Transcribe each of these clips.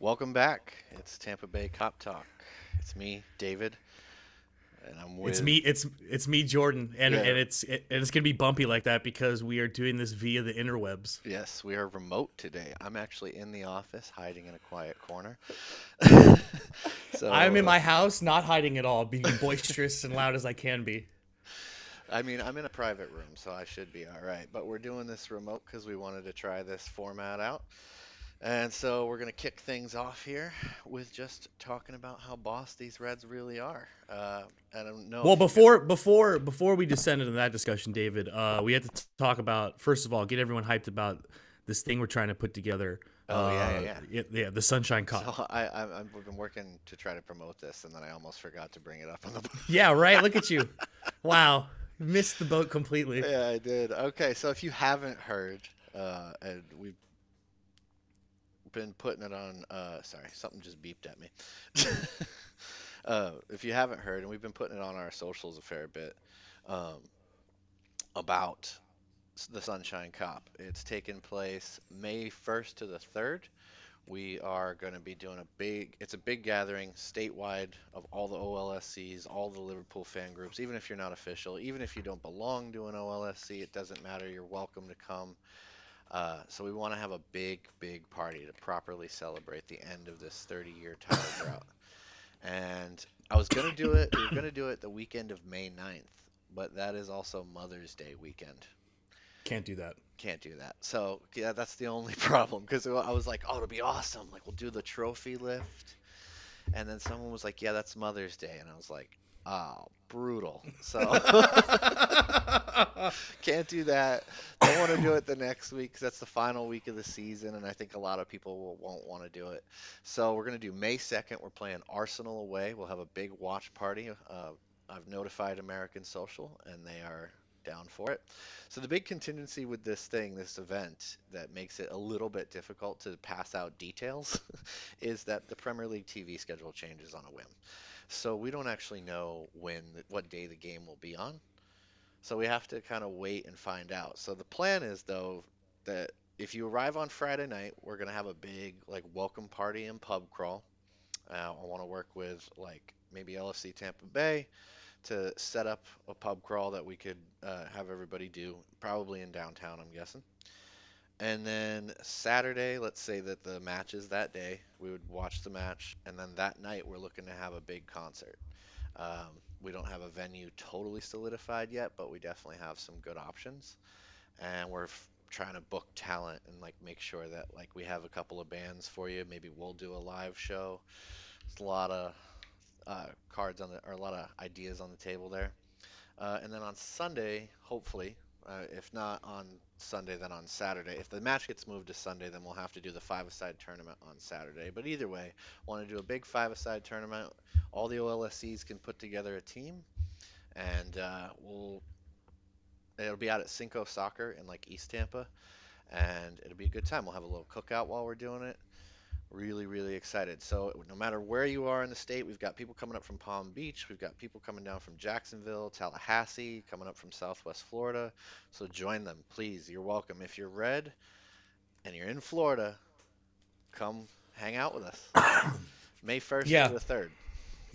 Welcome back. It's Tampa Bay Kop Talk. It's me, David, and I'm with. It's me. It's it's me, Jordan, and Yeah. and it's it, and it's gonna be bumpy like that because we are doing this via the interwebs. Yes, we are remote today. I'm actually in the office, hiding in a quiet corner. so I'm in uh, my house, not hiding at all, being boisterous and loud as I can be. I mean, I'm in a private room, so I should be all right. But we're doing this remote because we wanted to try this format out. And so we're going to kick things off here with just talking about how boss these Reds really are. Uh, I don't know. Well, if you before before before we descend into that discussion, David, uh, we had to t- talk about first of all, get everyone hyped about this thing we're trying to put together. Oh, yeah, Uh, yeah, yeah, yeah, the Sunshine Cup. So I, I, I've been working to try to promote this, and then I almost forgot to bring it up on the. Yeah, right. Look at you. Wow, missed the boat completely. yeah, I did. Okay, so if you haven't heard, uh, and we've been putting it on. Uh, sorry, something just beeped at me. uh, if you haven't heard, and we've been putting it on our socials a fair bit um, about the Sunshine Cop. It's taking place May 1st to the 3rd. We are going to be doing a big, it's a big gathering statewide of all the OLSCs, all the Liverpool fan groups, even if you're not official, even if you don't belong to an OLSC, it doesn't matter. You're welcome to come. Uh, so we want to have a big, big party to properly celebrate the end of this 30-year title drought. And I was going to do it, we were going to do it the weekend of May 9th, but that is also Mother's Day weekend Can't do that. can't do that. So yeah, that's the only problem because I was like, oh, it'll be awesome. Like we'll do the trophy lift, and then someone was like, yeah, that's Mother's Day, and I was like, oh, brutal. So can't do that. Don't want to do it the next week 'cause that's the final week of the season, and I think a lot of people will, won't want to do it. So we're gonna do May 2nd. We're playing Arsenal away. We'll have a big watch party. Uh, I've notified American Social, and they are down for it. So the big contingency with this thing, this event, that makes it a little bit difficult to pass out details, is that the Premier League TV schedule changes on a whim. So we don't actually know when, what day the game will be on. So we have to kind of wait and find out. So the plan is though that if you arrive on Friday night, we're gonna have a big like welcome party and pub crawl. Uh, I want to work with like maybe LFC Tampa Bay to set up a pub crawl that we could uh, have everybody do, probably in downtown, I'm guessing. And then Saturday, let's say that the match is that day, we would watch the match, and then that night we're looking to have a big concert. Um, we don't have a venue totally solidified yet, but we definitely have some good options, and we're f- trying to book talent and like make sure that like we have a couple of bands for you. Maybe we'll do a live show. It's a lot of uh, cards on the or a lot of ideas on the table there. Uh, and then on Sunday, hopefully, uh, if not on Sunday, then on Saturday. If the match gets moved to Sunday, then we'll have to do the five-a-side tournament on Saturday. But either way, want to do a big five-a-side tournament. All the OLSCs can put together a team, and uh, we'll it'll be out at Cinco Soccer in like East Tampa, and it'll be a good time. We'll have a little cookout while we're doing it. Really, really excited. So no matter where you are in the state, we've got people coming up from Palm Beach, we've got people coming down from Jacksonville, Tallahassee, coming up from Southwest Florida. So join them, please. You're welcome. If you're red and you're in Florida, come hang out with us. May 1st Yeah. to the 3rd.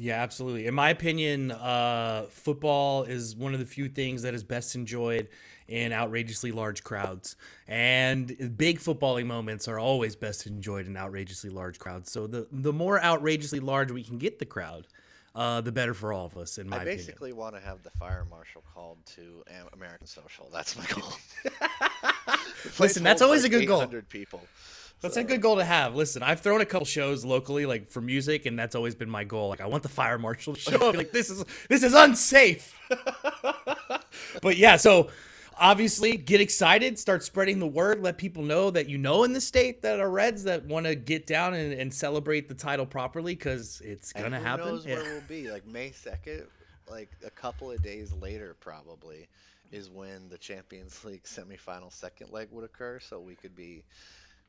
Yeah, absolutely. In my opinion, uh, football is one of the few things that is best enjoyed in outrageously large crowds. And big footballing moments are always best enjoyed in outrageously large crowds. So the the more outrageously large we can get the crowd, uh, the better for all of us, in my opinion. I opinion. basically want to have the fire marshal called to American Social. That's my goal. Listen, that's always like a good goal. 800 people. That's So- a good goal to have. Listen, I've thrown a couple shows locally, like for music, and that's always been my goal. Like, I want the fire marshal to show. up. like, this is this is unsafe. but yeah, so obviously, get excited, start spreading the word, let people know that you know in the state that are Reds that want to get down and, and celebrate the title properly because it's gonna who happen. knows Yeah. where we'll be? Like May second, like a couple of days later, probably is when the Champions League semifinal second leg would occur. So we could be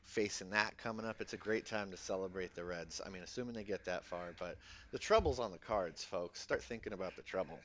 facing that coming up. It's a great time to celebrate the Reds. I mean, assuming they get that far, but the treble's on the cards, folks. Start thinking about the trouble.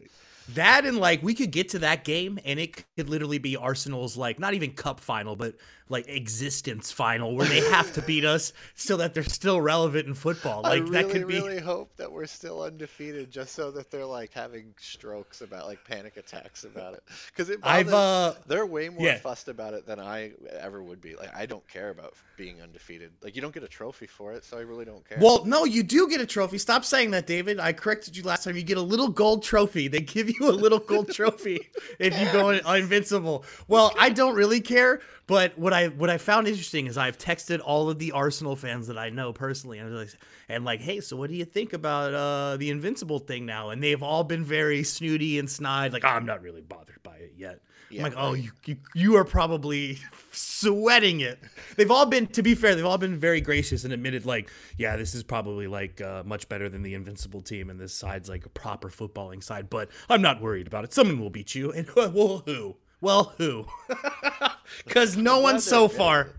That and like we could get to that game and it could literally be Arsenal's like not even cup final, but like existence final where they have to beat us so that they're still relevant in football. Like really, that could be really hope that we're still undefeated, just so that they're like having strokes about like panic attacks about it. Because I've uh they're way more yeah. fussed about it than I ever would be. Like I don't care about being undefeated. Like you don't get a trophy for it, so I really don't care. Well, no, you do get a trophy. Stop saying that, David. I corrected you last time. You get a little gold trophy. They give you a little gold trophy if you go in invincible. Well, I don't really care, but what I what I found interesting is I've texted all of the Arsenal fans that I know personally, and like, and like, hey, so what do you think about uh, the invincible thing now? And they've all been very snooty and snide, like, oh, I'm not really bothered by it yet. Yeah, I'm like, oh, you, you you are probably sweating it. They've all been, to be fair, they've all been very gracious and admitted, like, yeah, this is probably like uh, much better than the Invincible team, and this side's like a proper footballing side. But I'm not worried about it. Someone will beat you, and well, who? Well, who? Because no one so far.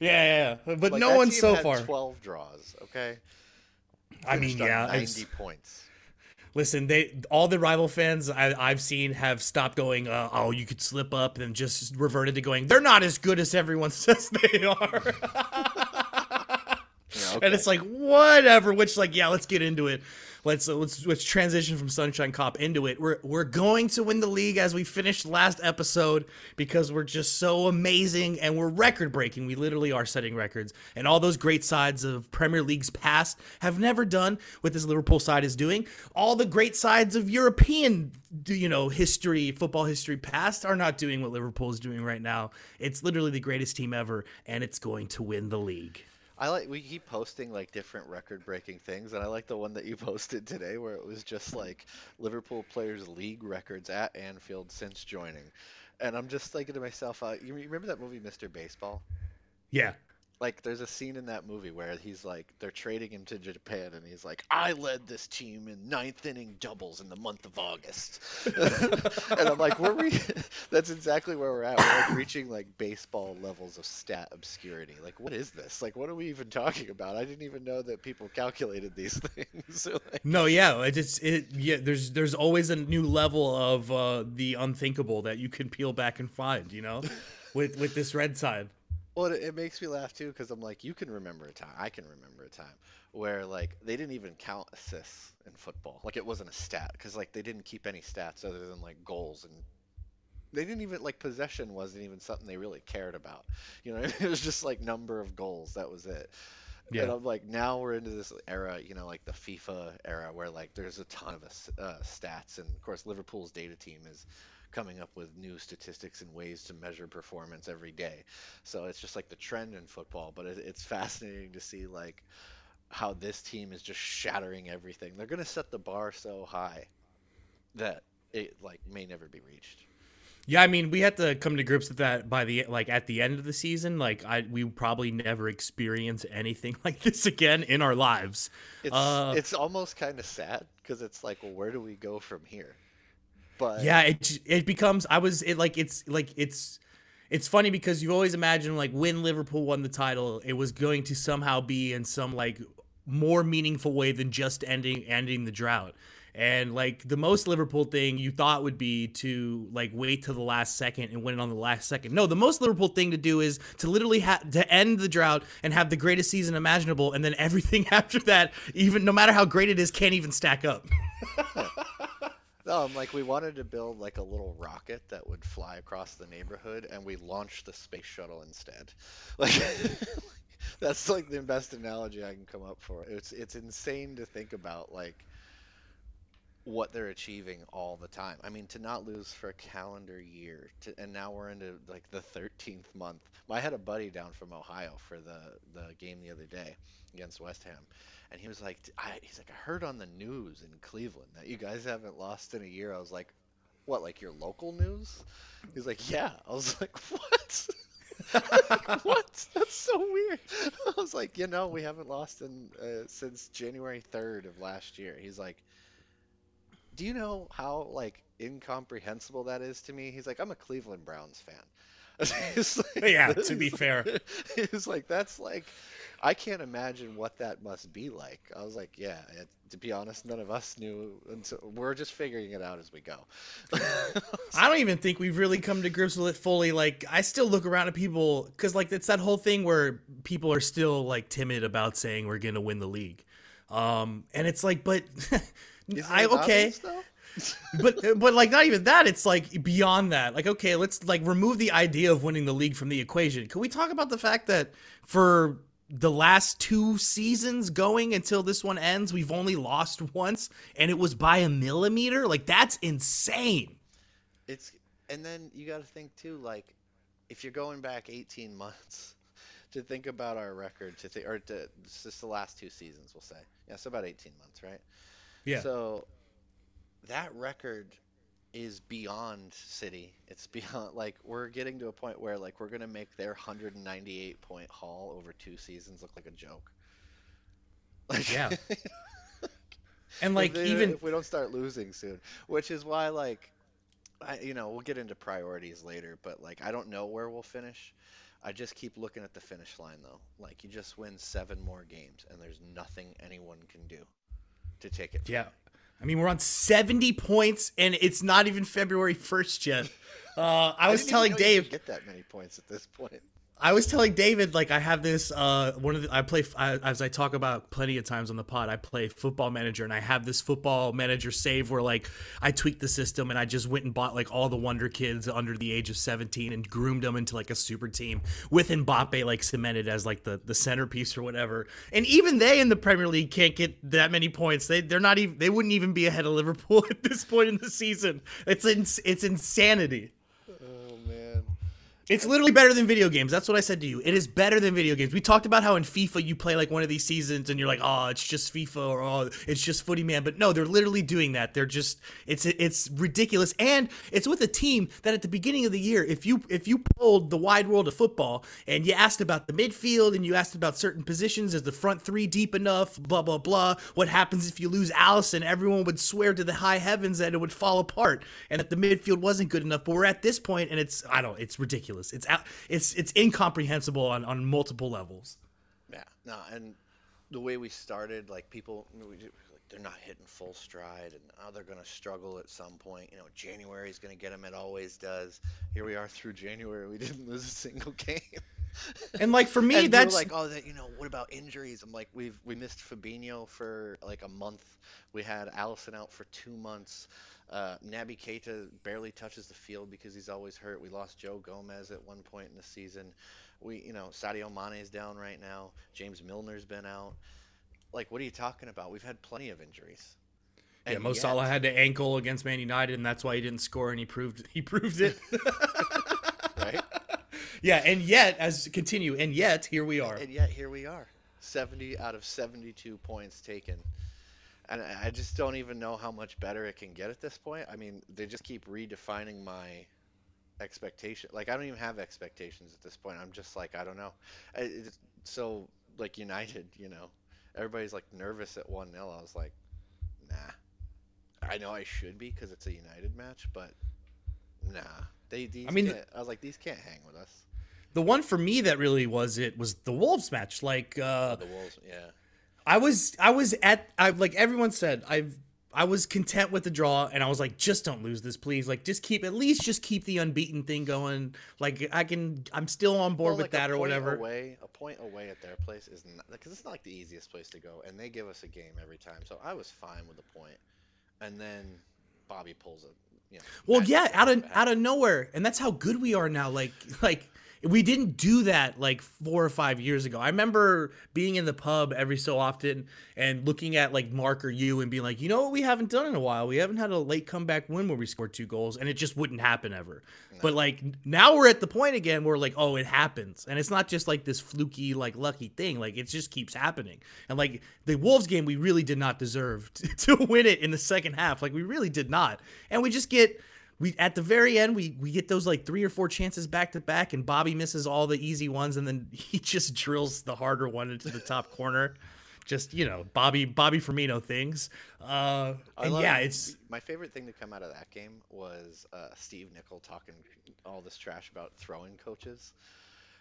Yeah, yeah, yeah. but Like, no one so far. Twelve draws. Okay. I mean, yeah, ninety points. Listen, they all the rival fans I, I've seen have stopped going. Uh, oh, you could slip up, and just reverted to going. They're not as good as everyone says they are. Yeah, And it's like whatever. Which like yeah, let's get into it. Let's let's let's transition from Sunshine Cop into it. We're we're going to win the league as we finished last episode because we're just so amazing and we're record breaking. We literally are setting records, and all those great sides of Premier Leagues past have never done what this Liverpool side is doing. All the great sides of European you know history, football history past are not doing what Liverpool is doing right now. It's literally the greatest team ever, and it's going to win the league. I like we keep posting like different record-breaking things, and I like the one that you posted today where it was just like Liverpool players' league records at Anfield since joining. And I'm just thinking to myself, uh, you remember that movie Mr. Baseball? Yeah. Like, there's a scene in that movie where he's like, they're trading him to Japan, and he's like, I led this team in ninth inning doubles in the month of August. and I'm like, were we? That's exactly where we're at. We're like reaching like baseball levels of stat obscurity. Like, what is this? Like, what are we even talking about? I didn't even know that people calculated these things. Like, No, yeah, it just it yeah. There's there's always a new level of uh, the unthinkable that you can peel back and find. You know, with with this red side. Well, it, it makes me laugh too because I'm like, you can remember a time, I can remember a time where like they didn't even count assists in football. Like it wasn't a stat because like they didn't keep any stats other than like goals and they didn't even like possession wasn't even something they really cared about. You know, it was just like number of goals. That was it. And Yeah. I'm like, now we're into this era, you know, like the FIFA era where like there's a ton of uh, stats, and of course Liverpool's data team is coming up with new statistics and ways to measure performance every day. So it's just like the trend in football, but it, it's fascinating to see like how this team is just shattering everything. They're gonna set the bar so high that it like may never be reached. Yeah, I mean, we had to come to grips with that by the like at the end of the season. Like, I we probably never experience anything like this again in our lives. It's Uh, it's almost kind of sad because it's like, well, where do we go from here? But Yeah, it it becomes. I was it like it's like it's. It's funny because you always imagine like when Liverpool won the title, it was going to somehow be in some like more meaningful way than just ending ending the drought. And like the most Liverpool thing you thought would be to like wait till the last second and win it on the last second. No, the most Liverpool thing to do is to literally have to end the drought and have the greatest season imaginable, and then everything after that, even no matter how great it is, can't even stack up. I'm like we wanted to build like a little rocket that would fly across the neighborhood, and we launched the space shuttle instead. Like that's like the best analogy I can come up for. It's it's insane to think about like what they're achieving all the time. I mean, to not lose for a calendar year, to, and now we're into like the 13th month. I had a buddy down from Ohio for the the game the other day against West Ham, and he was like, I, he's like, I heard on the news in Cleveland that you guys haven't lost in a year. I was like, what, like your local news? He's like, yeah. I was like, what? Like, what? That's so weird. I was like, you know, we haven't lost in uh, since January 3rd of last year. He's like, do you know how like incomprehensible that is to me? He's like, I'm a Cleveland Browns fan. like, yeah, to be fair. It's like that's like I can't imagine what that must be like. I was like, yeah, it, to be honest, none of us knew until we're just figuring it out as we go. I don't even think we've really come to grips with it fully. Like, I still look around at people because, like, it's that whole thing where people are still like timid about saying we're gonna win the league, um, and it's like, but I okay. but but like not even that it's like beyond that like okay let's like remove the idea of winning the league from the equation can we talk about the fact that for the last two seasons going until this one ends, we've only lost once, and it was by a millimeter. Like that's insane. It's and then you got to think too, like if you're going back 18 months to think about our record, to think or to just the last two seasons, we'll say, yeah, so about 18 months, right? Yeah. So that record is beyond City. It's beyond like we're getting to a point where like we're gonna make their 198 point haul over two seasons look like a joke. Like, yeah. and like if they, uh, even if we don't start losing soon, which is why like I you know we'll get into priorities later, but like I don't know where we'll finish. I just keep looking at the finish line though. Like you just win seven more games, and there's nothing anyone can do to take it. Yeah. I mean, we're on 70 points, and it's not even February 1st yet. Uh, I was telling Dave. get that many points at this point. I was telling David like I have this uh one of the I play I, as I talk about plenty of times on the pod I play football manager and I have this football manager save where like I tweaked the system and I just went and bought like all the wonder kids under the age of 17 and groomed them into like a super team with Mbappe like cemented as like the the centerpiece or whatever. And even they in the Premier League can't get that many points. They they're not even they wouldn't even be ahead of Liverpool at this point in the season. It's ins- it's insanity it's literally better than video games. That's what I said to you. It is better than video games. We talked about how in FIFA you play like one of these seasons and you're like, oh, it's just FIFA or oh, it's just Footy Man. But no, they're literally doing that. They're just it's it's ridiculous, and it's with a team that at the beginning of the year, if you if you pulled the wide world of football and you asked about the midfield and you asked about certain positions, is the front three deep enough? Blah blah blah. What happens if you lose Alisson? Everyone would swear to the high heavens that it would fall apart and that the midfield wasn't good enough. But we're at this point, and it's I don't. It's ridiculous ridiculous. It's out, it's it's incomprehensible on on multiple levels. Yeah, no, and the way we started, like people, we, like, they're not hitting full stride, and oh, they're going to struggle at some point. You know, January is going to get them. It always does. Here we are through January. We didn't lose a single game. And like for me, that's like, oh, that you know, what about injuries? I'm like, we've we missed Fabinho for like a month. We had Alisson out for two months. Uh, Naby Keita barely touches the field because he's always hurt. We lost Joe Gomez at one point in the season. We, you know, Sadio Mane is down right now. James Milner's been out. Like, what are you talking about? We've had plenty of injuries. And yeah, Mo yet, Salah had to ankle against Man United, and that's why he didn't score, and he proved he proved it. right. Yeah, and yet, as continue, and yet here we are. And yet here we are, seventy out of seventy-two points taken and I just don't even know how much better it can get at this point. I mean, they just keep redefining my expectation. Like I don't even have expectations at this point. I'm just like I don't know. It's so like United, you know, everybody's like nervous at one 0 I was like, nah. I know I should be because it's a United match, but nah. They these I mean, I was like these can't hang with us. The one for me that really was it was the Wolves match. Like uh, the Wolves, yeah. I was I was at I like everyone said I've I was content with the draw and I was like just don't lose this please. Like just keep at least just keep the unbeaten thing going. Like I can I'm still on board well, with like that or whatever. away a point away at their place is not because it's not like the easiest place to go and they give us a game every time so I was fine with the point. And then Bobby pulls it you know, well yeah out of out of nowhere and that's how good we are now like like we didn't do that like four or five years ago. I remember being in the pub every so often and looking at like Mark or you and being like, you know what, we haven't done in a while. We haven't had a late comeback win where we scored two goals, and it just wouldn't happen ever. No. But like now we're at the point again where like, oh, it happens, and it's not just like this fluky like lucky thing. Like it just keeps happening. And like the Wolves game, we really did not deserve to, to win it in the second half. Like we really did not, and we just get we at the very end we we get those like three or four chances back to back and Bobby misses all the easy ones and then he just drills the harder one into the top corner. just you know Bobby Bobby Firmino things. Uh, and love- yeah, it's my favorite thing to come out of that game was uh, Steve Nicol talking all this trash about throwing coaches,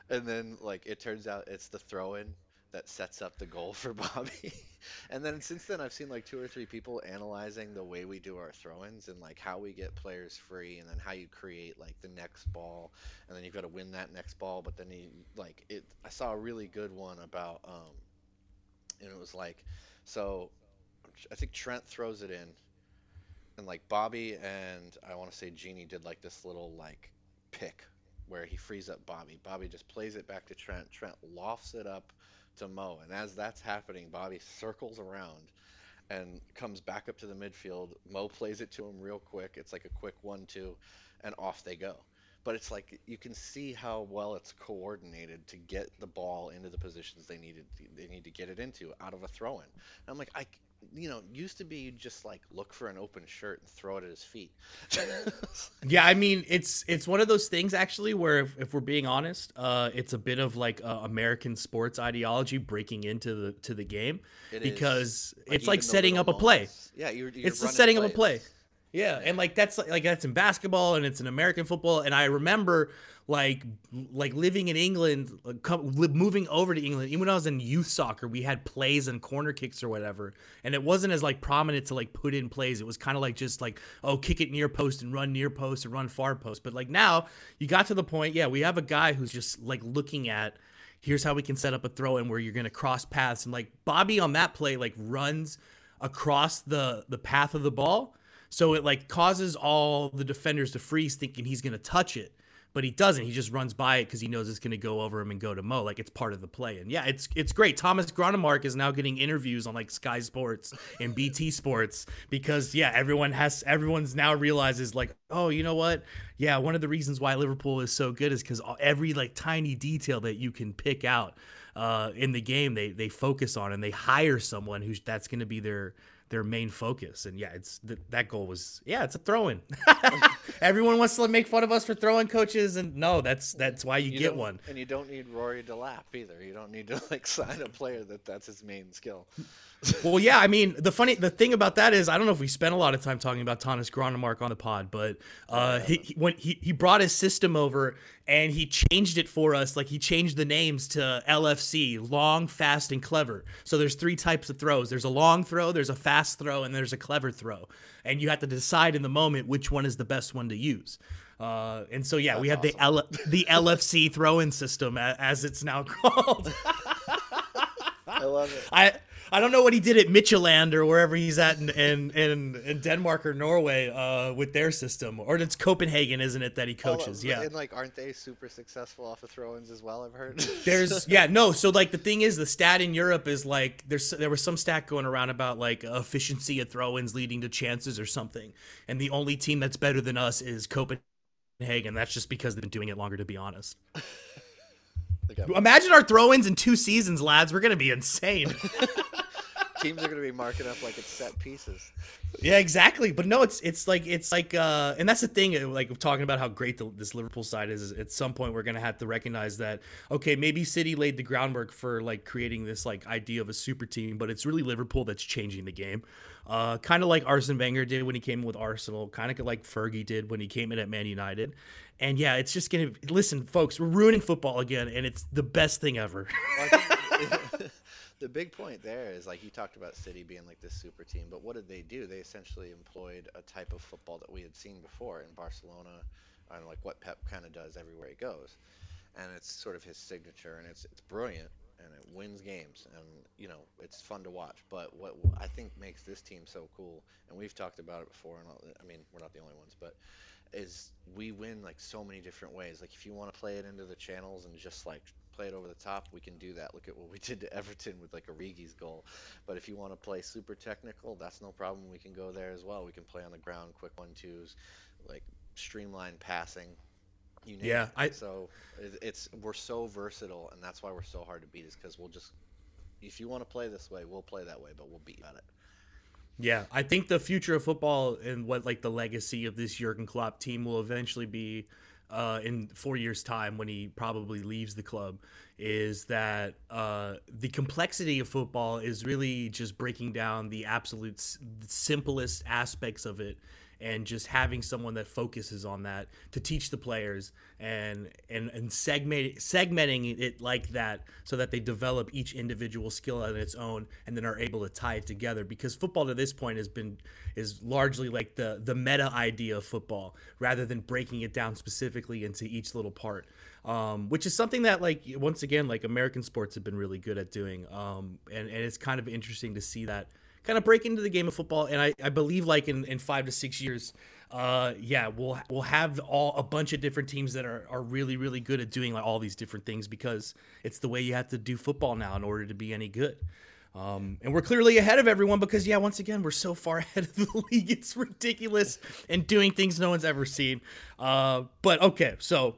and then like it turns out it's the throw-in that sets up the goal for Bobby. and then since then, I've seen like two or three people analyzing the way we do our throw-ins and like how we get players free, and then how you create like the next ball, and then you've got to win that next ball. But then you like it. I saw a really good one about um, and it was like, so I think Trent throws it in, and like Bobby and I want to say Gini did like this little like pick where he frees up Bobby. Bobby just plays it back to Trent. Trent lofts it up to Mo, and as that's happening, Bobby circles around and comes back up to the midfield. Mo plays it to him real quick. It's like a quick one-two, and off they go. But it's like you can see how well it's coordinated to get the ball into the positions they needed. They need to get it into out of a throw-in. And I'm like, I, you know, used to be you just like look for an open shirt and throw it at his feet. Yeah, I mean, it's it's one of those things actually where, if, if we're being honest, uh, it's a bit of like uh, American sports ideology breaking into the to the game It because Like, it's like setting up a play. Yeah, you're, you're it's setting up a play. Yeah, and like that's like that's in basketball and it's in American football. And I remember like like living in England, moving over to England. Even when I was in youth soccer, we had plays and corner kicks or whatever, and it wasn't as like prominent to like put in plays. It was kind of like just like oh, kick it near post and run near post and run far post. But like now, you got to the point. Yeah, we have a guy who's just like looking at here's how we can set up a throw in where you're going to cross paths and like Bobby on that play like runs across the the path of the ball so it like causes all the defenders to freeze thinking he's going to touch it but he doesn't. He just runs by it because he knows it's going to go over him and go to Mo like it's part of the play. And yeah it's it's great. Thomas Grønnemark is now getting interviews on like Sky Sports and BT Sports because yeah everyone has everyone's now realizes like oh you know what? Yeah one of the reasons why Liverpool is so good is because every like tiny detail that you can pick out uh, in the game they they focus on and they hire someone who's that's going to be their their main focus and yeah it's th- that goal was yeah it's a throw-in everyone wants to make fun of us for throwing coaches and no that's that's why you, You get one and you don't need Rory Delap either. You don't need to like sign a player that that's his main skill. Well yeah i mean the funny the thing about that is i don't know if we spent a lot of time talking about thomas Grønnemark on the pod but uh he, he when he, he brought his system over and he changed it for us like he changed the names to lfc long fast and clever. So there's three types of throws. There's a long throw there's a fast throw and there's a clever throw. And you have to decide in the moment which one is the best one to use. Uh, and so yeah, we have the L- the LFC throw-in system as it's now called. I love it. I I don't know what he did at Midtjylland or wherever he's at in in, in, in Denmark or Norway uh, with their system, or it's Copenhagen, isn't it, that he coaches? Oh, yeah. And like, aren't they super successful off of throw-ins as well? I've heard. There's yeah no so like the thing is the stat in Europe is like there's there was some stat going around about like efficiency of throw-ins leading to chances or something and the only team that's better than us is Copenhagen that's just because they've been doing it longer to be honest imagine our throw-ins in two seasons lads. We're gonna be insane teams are going to be marking up like it's set pieces. Yeah, exactly. But no, it's it's like it's like uh and that's the thing uh, like talking about how great the, this Liverpool side is, is at some point we're going to have to recognize that okay, maybe City laid the groundwork for like creating this like idea of a super team, but it's really Liverpool that's changing the game. Uh kind of like Arsene Wenger did when he came in with Arsenal, kind of like Fergie did when he came in at Man United. And yeah, it's just going to listen, folks, we're ruining football again and it's the best thing ever. The big point there is like you talked about City being like this super team, but what did they do? They essentially employed a type of football that we had seen before in Barcelona, and like what Pep kind of does everywhere he goes, and it's sort of his signature, and it's it's brilliant, and it wins games, and you know it's fun to watch. But what I think makes this team so cool, and we've talked about it before, and I mean we're not the only ones, but is we win like so many different ways. Like if you want to play it into the channels and just like play it over the top, we can do that. Look at what we did to Everton with like Origi's goal. But if you want to play super technical, that's no problem. We can go there as well. We can play on the ground, quick one twos, like streamlined passing. You name Yeah, it. I- so it's we're so versatile, and that's why we're so hard to beat. Is because we'll just if you want to play this way, we'll play that way, but we'll beat you at it. Yeah, I think the future of football and what like the legacy of this Jurgen Klopp team will eventually be uh, in four years' time when he probably leaves the club is that uh, the complexity of football is really just breaking down the absolute s- simplest aspects of it and just having someone that focuses on that to teach the players and and and segment segmenting it like that so that they develop each individual skill on its own and then are able to tie it together. Because football to this point has been is largely like the the meta idea of football rather than breaking it down specifically into each little part um, which is something that like once again like american sports have been really good at doing um, and, and it's kind of interesting to see that kind of break into the game of football. And I, I believe like in, in five to six years, uh, yeah, we'll we'll have all a bunch of different teams that are, are really really good at doing like all these different things because it's the way you have to do football now in order to be any good. Um, and we're clearly ahead of everyone because yeah, once again, we're so far ahead of the league. It's ridiculous and doing things no one's ever seen. Uh, but okay, so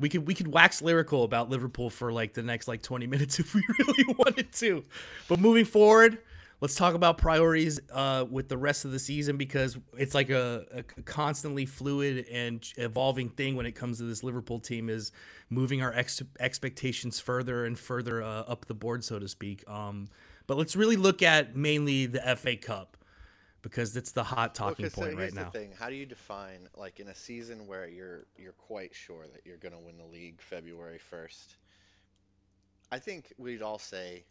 we could we could wax lyrical about Liverpool for like the next like 20 minutes if we really wanted to. But moving forward, let's talk about priorities uh, with the rest of the season because it's like a, a, constantly fluid and evolving thing when it comes to this Liverpool team is moving our ex- expectations further and further uh, up the board, so to speak. Um, but let's really look at mainly the FA Cup because it's the hot talking well, point right now. The thing. How do you define like in a season where you're you're quite sure that you're going to win the league February 1st? I think we'd all say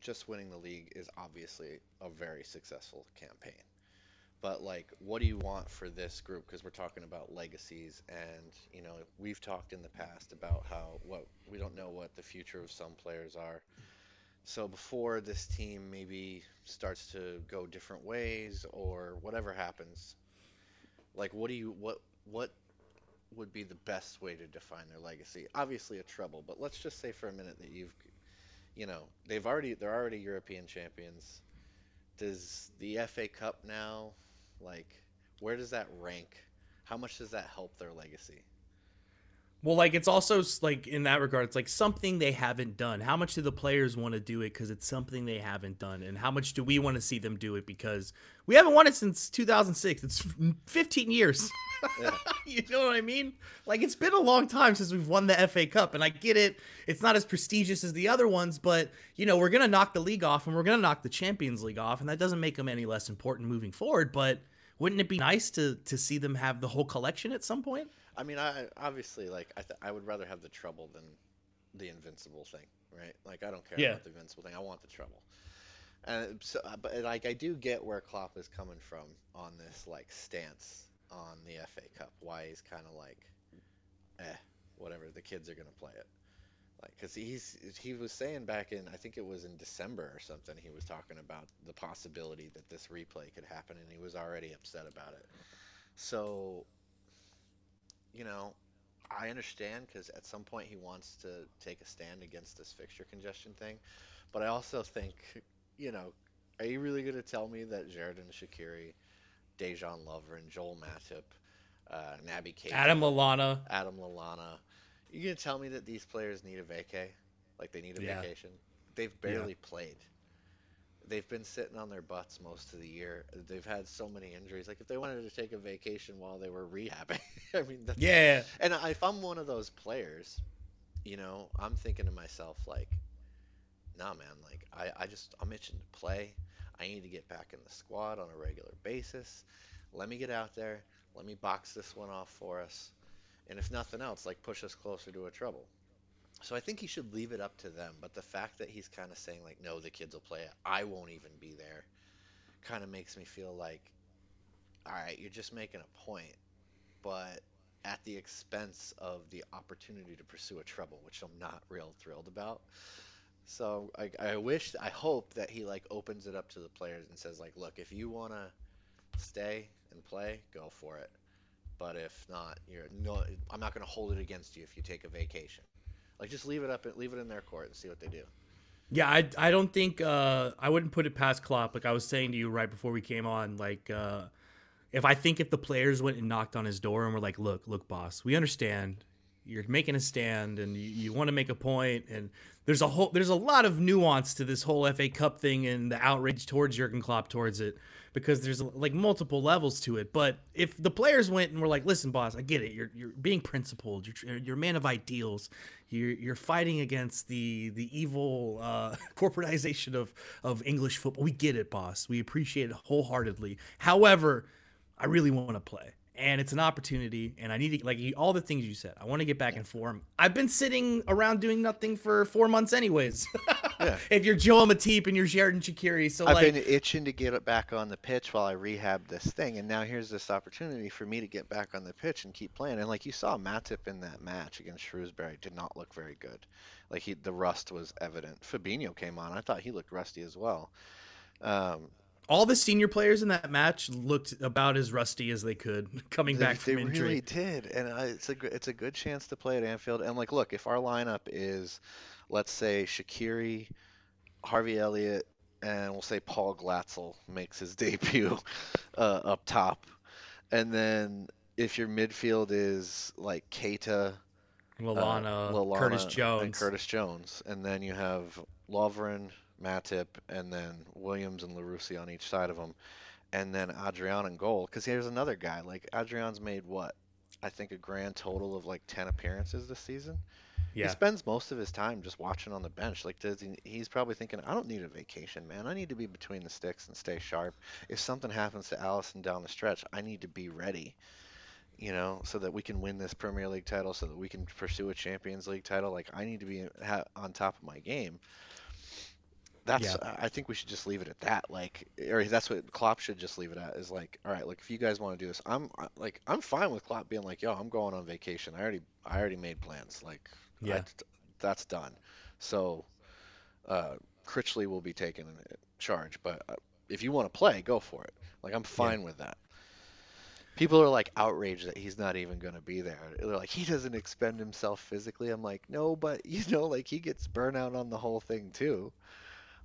just winning the league is obviously a very successful campaign. But like, what do you want for this group? Because we're talking about legacies, and you know, we've talked in the past about how what we don't know what the future of some players are. So before this team maybe starts to go different ways or whatever happens, like, what do you what what would be the best way to define their legacy? Obviously a treble, but let's just say for a minute that you've you know, they've already they're already European champions. Does the FA Cup now like where does that rank? How much does that help their legacy? Well, like it's also like in that regard, it's like something they haven't done. How much do the players want to do it because it's something they haven't done, and how much do we want to see them do it because we haven't won it since 2006? It's 15 years. Yeah. you know what I mean? Like it's been a long time since we've won the FA Cup, and I get it. It's not as prestigious as the other ones, but you know we're gonna knock the league off, and we're gonna knock the Champions League off, and that doesn't make them any less important moving forward. But wouldn't it be nice to to see them have the whole collection at some point? I mean, I obviously like I th- I would rather have the treble than the invincible thing, right? Like I don't care yeah. about the invincible thing. I want the treble. And so, uh, but like I do get where Klopp is coming from on this like stance on the FA Cup. Why he's kind of like, eh, whatever. The kids are gonna play it. Like, cause he's he was saying back in I think it was in December or something. He was talking about the possibility that this replay could happen, and he was already upset about it. So you know, I understand because at some point he wants to take a stand against this fixture congestion thing, but I also think, you know, are you really going to tell me that Xherdan Shaqiri, Dejan Lovren, Joel Matip, uh, Naby Keita, Adam Lallana, Adam Lallana, you going to tell me that these players need a vacay, like they need a yeah. vacation? They've barely yeah. played they've been sitting on their butts most of the year. They've had so many injuries. Like if they wanted to take a vacation while they were rehabbing, I mean, that's, yeah. And if I'm one of those players, you know, I'm thinking to myself like, nah, man, like I, I just I'm itching to play. I need to get back in the squad on a regular basis. Let me get out there. Let me box this one off for us. And if nothing else, like push us closer to a treble. So I think he should leave it up to them. But the fact that he's kind of saying like, no, the kids will play it. I won't even be there, kind of makes me feel like, all right, you're just making a point, but at the expense of the opportunity to pursue a treble, which I'm not real thrilled about. So I, I wish, I hope that he like opens it up to the players and says like, look, if you want to stay and play, go for it. But if not, you're no, I'm not going to hold it against you if you take a vacation. Like just leave it up, leave it in their court and see what they do. Yeah, I, I don't think uh, I wouldn't put it past Klopp. Like I was saying to you right before we came on, like uh, if I think if the players went and knocked on his door and were like, "Look, look, boss, we understand you're making a stand and you, you want to make a point and there's a whole there's a lot of nuance to this whole FA Cup thing and the outrage towards Jurgen Klopp towards it because there's like multiple levels to it. But if the players went and were like, "Listen, boss, I get it. You're you're being principled. You're you're a man of ideals. You're you're fighting against the the evil uh, corporatization of of English football. We get it, boss. We appreciate it wholeheartedly. However, I really want to play." And it's an opportunity and i need to like all the things you said i want to get back in form. I've been sitting around doing nothing for four months anyways. Yeah. if you're joel matip and you're Xherdan Shaqiri so i've like, been itching to get it back on the pitch while i rehab this thing and now here's this opportunity for me to get back on the pitch and keep playing and like you saw matip in that match against shrewsbury did not look very good. Like he the rust was evident. Fabinho came on. I thought he looked rusty as well. Um, all the senior players in that match looked about as rusty as they could coming they, back from they injury. They really did, and it's a it's a good chance to play at Anfield. And like, look, if our lineup is, let's say Shaqiri, Harvey Elliott, and we'll say Paul Glatzel makes his debut uh, up top, and then if your midfield is like Keita, Lallana, uh, Lallana Curtis Jones, and Curtis Jones, and then you have Lovren, Matip, and then Williams and Larouci on each side of him, and then Adrian and goal. Because here's another guy. Like Adrian's made what? I think a grand total of like 10 appearances this season. Yeah. He spends most of his time just watching on the bench. Like does he, he's probably thinking, I don't need a vacation, man. I need to be between the sticks and stay sharp. If something happens to Alisson down the stretch, I need to be ready. You know, so that we can win this Premier League title, so that we can pursue a Champions League title. Like I need to be on top of my game that's yeah. I think we should just leave it at that. Like, or that's what Klopp should just leave it at. Is like, all right, like if you guys want to do this, I'm like, I'm fine with Klopp being like, yo, I'm going on vacation. I already, I already made plans. Like, yeah, I, that's done. So, uh, Critchley will be taking charge. But uh, if you want to play, go for it. Like, I'm fine yeah. with that. People are like outraged that he's not even going to be there. They're like, he doesn't expend himself physically. I'm like, no, but you know, like he gets burnout on the whole thing too.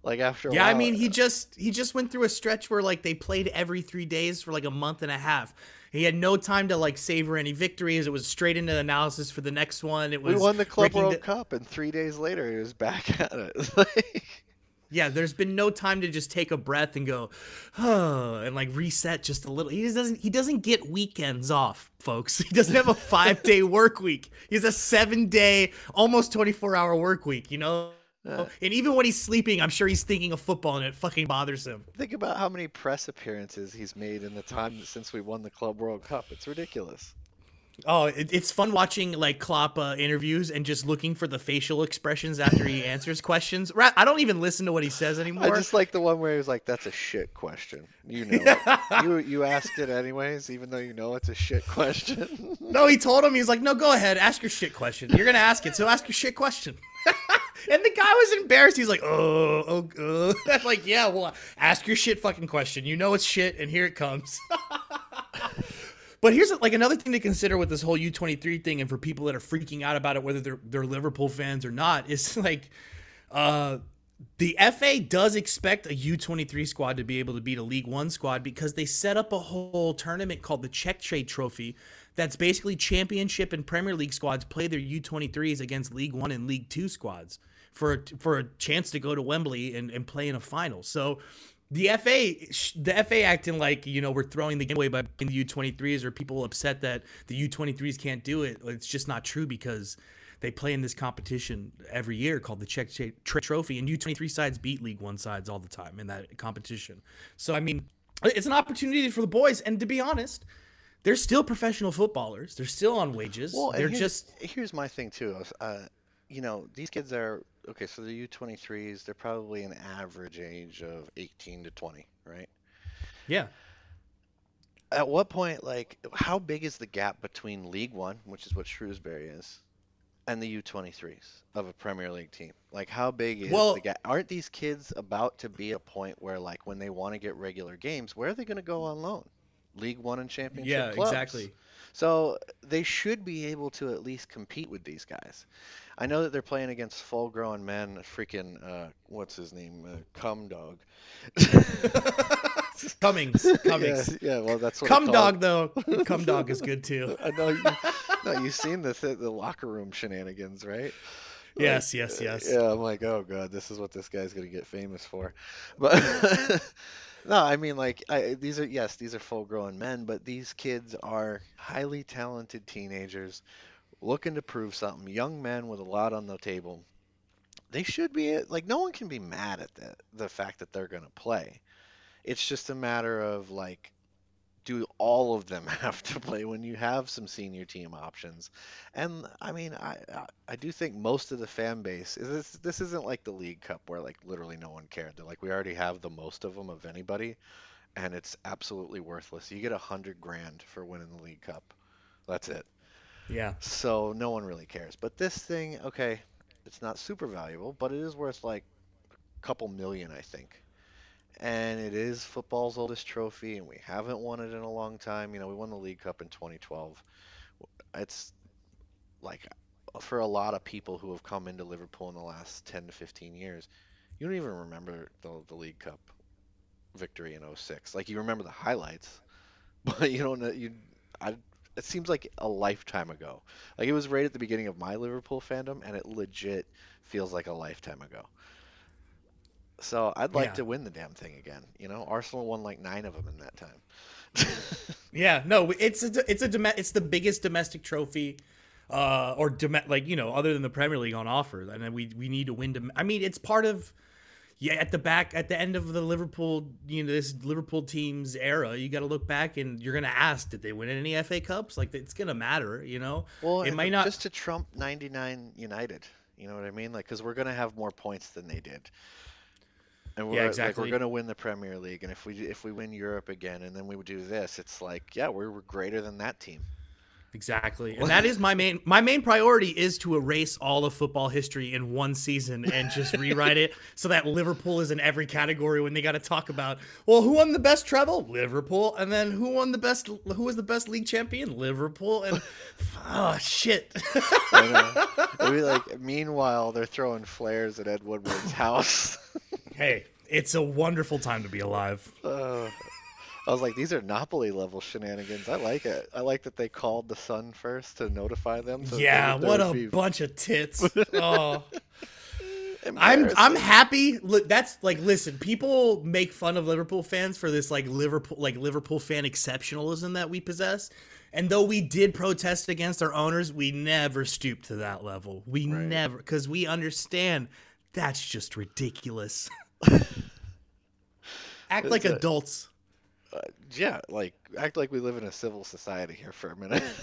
Like after yeah, while, I mean he just he just went through a stretch where like they played every three days for like a month and a half. He had no time to like savor any victories. It was straight into analysis for the next one. It was we won the Club World Cup, and three days later he was back at it. yeah, there's been no time to just take a breath and go, oh, and like reset just a little. He doesn't. He doesn't get weekends off, folks. He doesn't have a five day work week. He's a seven day, almost 24 hour work week. You know. Uh, and even when he's sleeping, I'm sure he's thinking of football and it fucking bothers him. Think about how many press appearances he's made in the time since we won the Club World Cup. It's ridiculous. Oh, it, it's fun watching like Klopp uh, interviews and just looking for the facial expressions after he answers questions. I don't even listen to what he says anymore. I just like the one where he was like, "That's a shit question." You know, you you asked it anyways, even though you know it's a shit question. no, he told him he's like, "No, go ahead, ask your shit question. You're gonna ask it, so ask your shit question." and the guy was embarrassed. He's like, "Oh, oh, uh. like, yeah, well, ask your shit fucking question. You know it's shit, and here it comes." But here's like another thing to consider with this whole U23 thing, and for people that are freaking out about it, whether they're they're Liverpool fans or not, is like, uh, the FA does expect a U23 squad to be able to beat a League One squad because they set up a whole tournament called the Czech Checkatrade Trophy. That's basically Championship and Premier League squads play their U23s against League One and League Two squads for for a chance to go to Wembley and, and play in a final. So the FA, the FA acting like you know we're throwing the game away by the U23s, or people upset that the U23s can't do it. It's just not true because they play in this competition every year called the Czech Trophy, and U23 sides beat League One sides all the time in that competition. So I mean, it's an opportunity for the boys, and to be honest, they're still professional footballers. They're still on wages. Well, they're here's, just here's my thing too. Uh, you know, these kids are okay, so the U23s, they're probably an average age of 18 to 20, right? Yeah. At what point, like, how big is the gap between League One, which is what Shrewsbury is, and the U23s of a Premier League team? Like, how big is well, the gap? Aren't these kids about to be a point where, like, when they want to get regular games, where are they going to go on loan? League One and Championship yeah, clubs. exactly. So they should be able to at least compete with these guys. I know that they're playing against full-grown men. Freaking, uh, what's his name? Uh, Cum Dog. Cummings. Cummings. Yeah, yeah, well, that's what. Cum dog though. Cum dog is good too. I know. You, no, you've seen the th- the locker room shenanigans, right? Yes, yes, yes. Yeah, I'm like, oh god, this is what this guy's gonna get famous for. But no, I mean, like, I, these are yes, these are full-grown men, but these kids are highly talented teenagers looking to prove something. Young men with a lot on the table. They should be like, no one can be mad at the the fact that they're gonna play. It's just a matter of like, do all of them have to play when you have some senior team options? And I mean, I I, I do think most of the fan base is this this isn't like the League Cup where like literally no one cared. They're like we already have the most of them of anybody, and it's absolutely worthless. You get a hundred grand for winning the League Cup. That's it. Yeah. So no one really cares. But this thing, okay, it's not super valuable, but it is worth like a couple million, I think. And it is football's oldest trophy, and we haven't won it in a long time. You know, we won the League Cup in 2012. It's like for a lot of people who have come into Liverpool in the last 10 to 15 years, you don't even remember the, the League Cup victory in '06. Like you remember the highlights, but you don't know you I it seems like a lifetime ago. Like it was right at the beginning of my Liverpool fandom and it legit feels like a lifetime ago. So I'd like Yeah. to win the damn thing again. You know, Arsenal won like nine of them in that time. Yeah, no, it's a, it's a it's the biggest domestic trophy, uh, or dom- like you know, other than the Premier League on offer, and then we we need to win. Dom- I mean, it's part of, yeah, at the back at the end of the Liverpool, you know, this Liverpool team's era, you got to look back and you're gonna ask, did they win any FA Cups? Like it's gonna matter, you know. well, it might not. just to trump 99 United. You know what I mean? Like, because we're gonna have more points than they did. And we're like, exactly. we're gonna win the Premier League, and if we if we win Europe again, and then we would do this, it's like, yeah, we're, we're greater than that team. Exactly. And that is my main my main priority is to erase all of football history in one season and just rewrite it so that Liverpool is in every category when they got to talk about, well, who won the best treble? Liverpool. And then who won the best who was the best league champion? Liverpool. And oh shit. It'd be like, meanwhile, they're throwing flares at Ed Woodward's house. hey, it's a wonderful time to be alive. Uh, I was like, these are Napoli level shenanigans. I like it. I like that they called the Sun first to notify them. So Yeah, what a be bunch of tits. Oh. I'm. I'm happy. That's like listen. People make fun of Liverpool fans for this like Liverpool like Liverpool fan exceptionalism that we possess. And though we did protest against our owners, we never stooped to that level. We Right. never because we understand that's just ridiculous. Act like a- adults. Uh, yeah, like act like we live in a civil society here for a minute.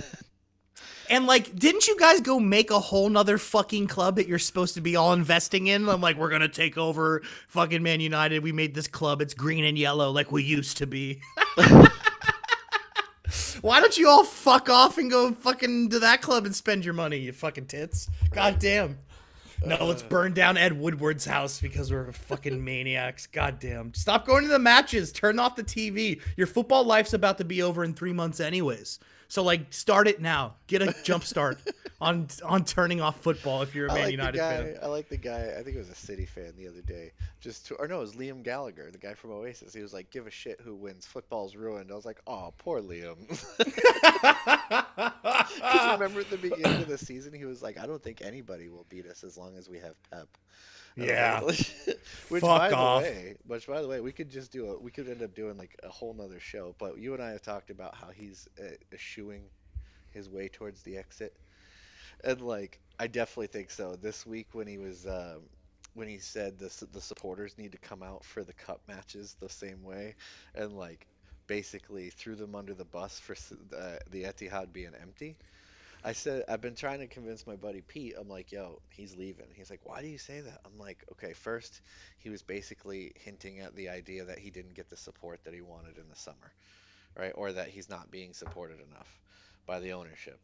And like, didn't you guys go make a whole nother fucking club that you're supposed to be all investing in? I'm like, we're gonna take over fucking Man United. We made this club. It's green and yellow like we used to be. Why don't you all fuck off and go fucking to that club and spend your money, you fucking tits? God damn. No, let's uh. burn down Ed Woodward's house because we're fucking maniacs. Goddamn. Stop going to the matches. Turn off the TV. Your football life's about to be over in three months anyways. So like start it now. Get a jump start on on turning off football if you're a Man like United guy. fan. I like the guy. I think it was a City fan the other day. Just to, or no, it was Liam Gallagher, the guy from Oasis. He was like, "Give a shit who wins. Football's ruined." I was like, "Oh, poor Liam." Because remember at the beginning of the season, he was like, "I don't think anybody will beat us as long as we have Pep." Yeah. which, Fuck by off. the way, which by the way, we could just do a. We could end up doing like a whole nother show. But you and I have talked about how he's uh, eschewing his way towards the exit, and like I definitely think so. This week when he was. Um, when he said the the supporters need to come out for the cup matches the same way, and like basically threw them under the bus for the, the Etihad being empty. I said I've been trying to convince my buddy Pete. I'm like, yo, he's leaving. He's like, why do you say that? I'm like, okay, first he was basically hinting at the idea that he didn't get the support that he wanted in the summer, right? Or that he's not being supported enough by the ownership.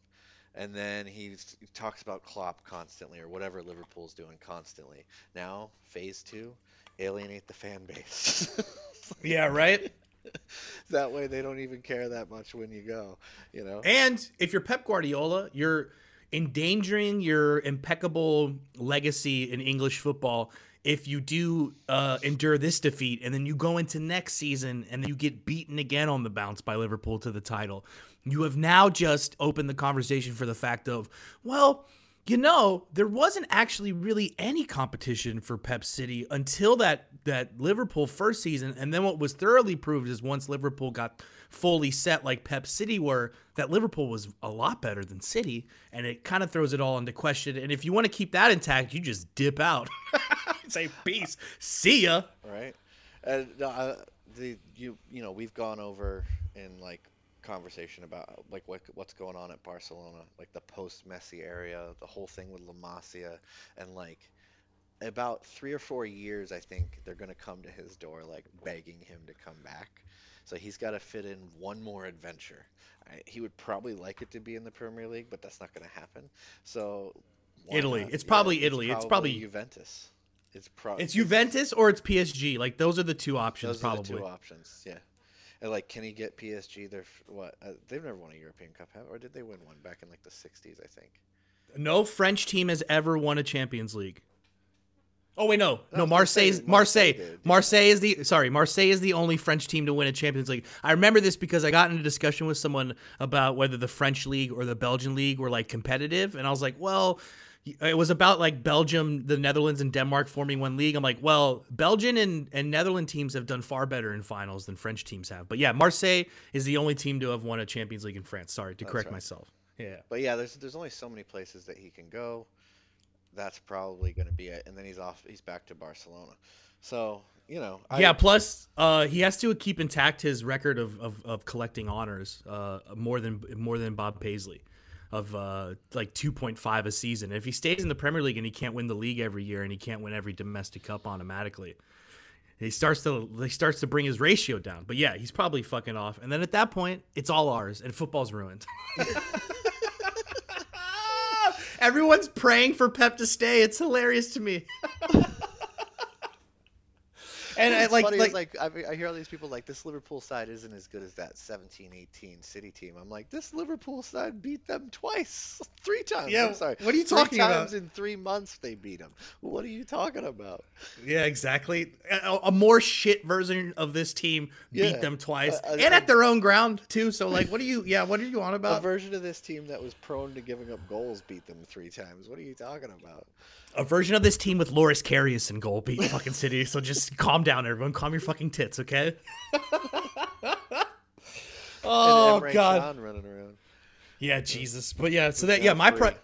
And then he talks about Klopp constantly, or whatever Liverpool's doing constantly. Now, phase two, alienate the fan base. Yeah, right? that way they don't even care that much when you go, you know? And if you're Pep Guardiola, you're endangering your impeccable legacy in English football if you do uh, endure this defeat and then you go into next season and then you get beaten again on the bounce by Liverpool to the title. You have now just opened the conversation for the fact of, well, you know, there wasn't actually really any competition for Pep City until that that Liverpool first season, and then what was thoroughly proved is once Liverpool got fully set like Pep City were, that Liverpool was a lot better than City, and it kind of throws it all into question. And if you want to keep that intact, you just dip out, say peace, see ya. Right, uh, the you you know we've gone over in like conversation about uh, like what what's going on at Barcelona, like the post Messi area, the whole thing with La Masia, and like about three or four years, I think they're gonna come to his door like begging him to come back. So he's got to fit in one more adventure. I, he would probably like it to be in the Premier League, but that's not going to happen. So Italy, not? it's yeah, probably Italy. It's probably, it's probably Juventus. It's probably it's Juventus or it's PSG. Like those are the two options. Those probably. are the two options. Yeah. And like, can he get PSG? They're what? Uh, they've never won a European Cup, have, or did they win one back in like the '60s? I think. No French team has ever won a Champions League. Oh wait, no, no. Marseille, Marseille, Marseille is the sorry. Marseille is the only French team to win a Champions League. I remember this because I got into a discussion with someone about whether the French league or the Belgian league were like competitive, and I was like, well, it was about like Belgium, the Netherlands, and Denmark forming one league. I'm like, well, Belgian and, and Netherlands teams have done far better in finals than French teams have. But yeah, Marseille is the only team to have won a Champions League in France. Sorry to That's correct right. myself. Yeah. But yeah, there's there's only so many places that he can go. That's probably going to be it, and then he's off. He's back to Barcelona. So you know. I, yeah. Plus, uh, he has to keep intact his record of, of, of collecting honors, uh, more than more than Bob Paisley of uh, like 2.5 a season. If he stays in the Premier League and he can't win the league every year and he can't win every domestic cup automatically, he starts to he starts to bring his ratio down. But yeah, he's probably fucking off. And then at that point, it's all ours and football's ruined. Everyone's praying for Pep to stay. It's hilarious to me. and I, like, like, like I, I, hear all these people like this Liverpool side isn't as good as that 17 18 City team. I'm like, this Liverpool side beat them twice, three times. Yeah, I'm sorry. What are you three talking times about? Times in three months they beat them. What are you talking about? Yeah, exactly. A, a more shit version of this team yeah. beat them twice, uh, and at their own ground too. So like, what are you? Yeah, what are you on about? A version of this team that was prone to giving up goals beat them three times. What are you talking about? A version of this team with Loris Karius in goal beat fucking City. So just calm down, everyone. Calm your fucking tits, okay? oh god. Yeah, Jesus. But yeah, so that yeah, my pri-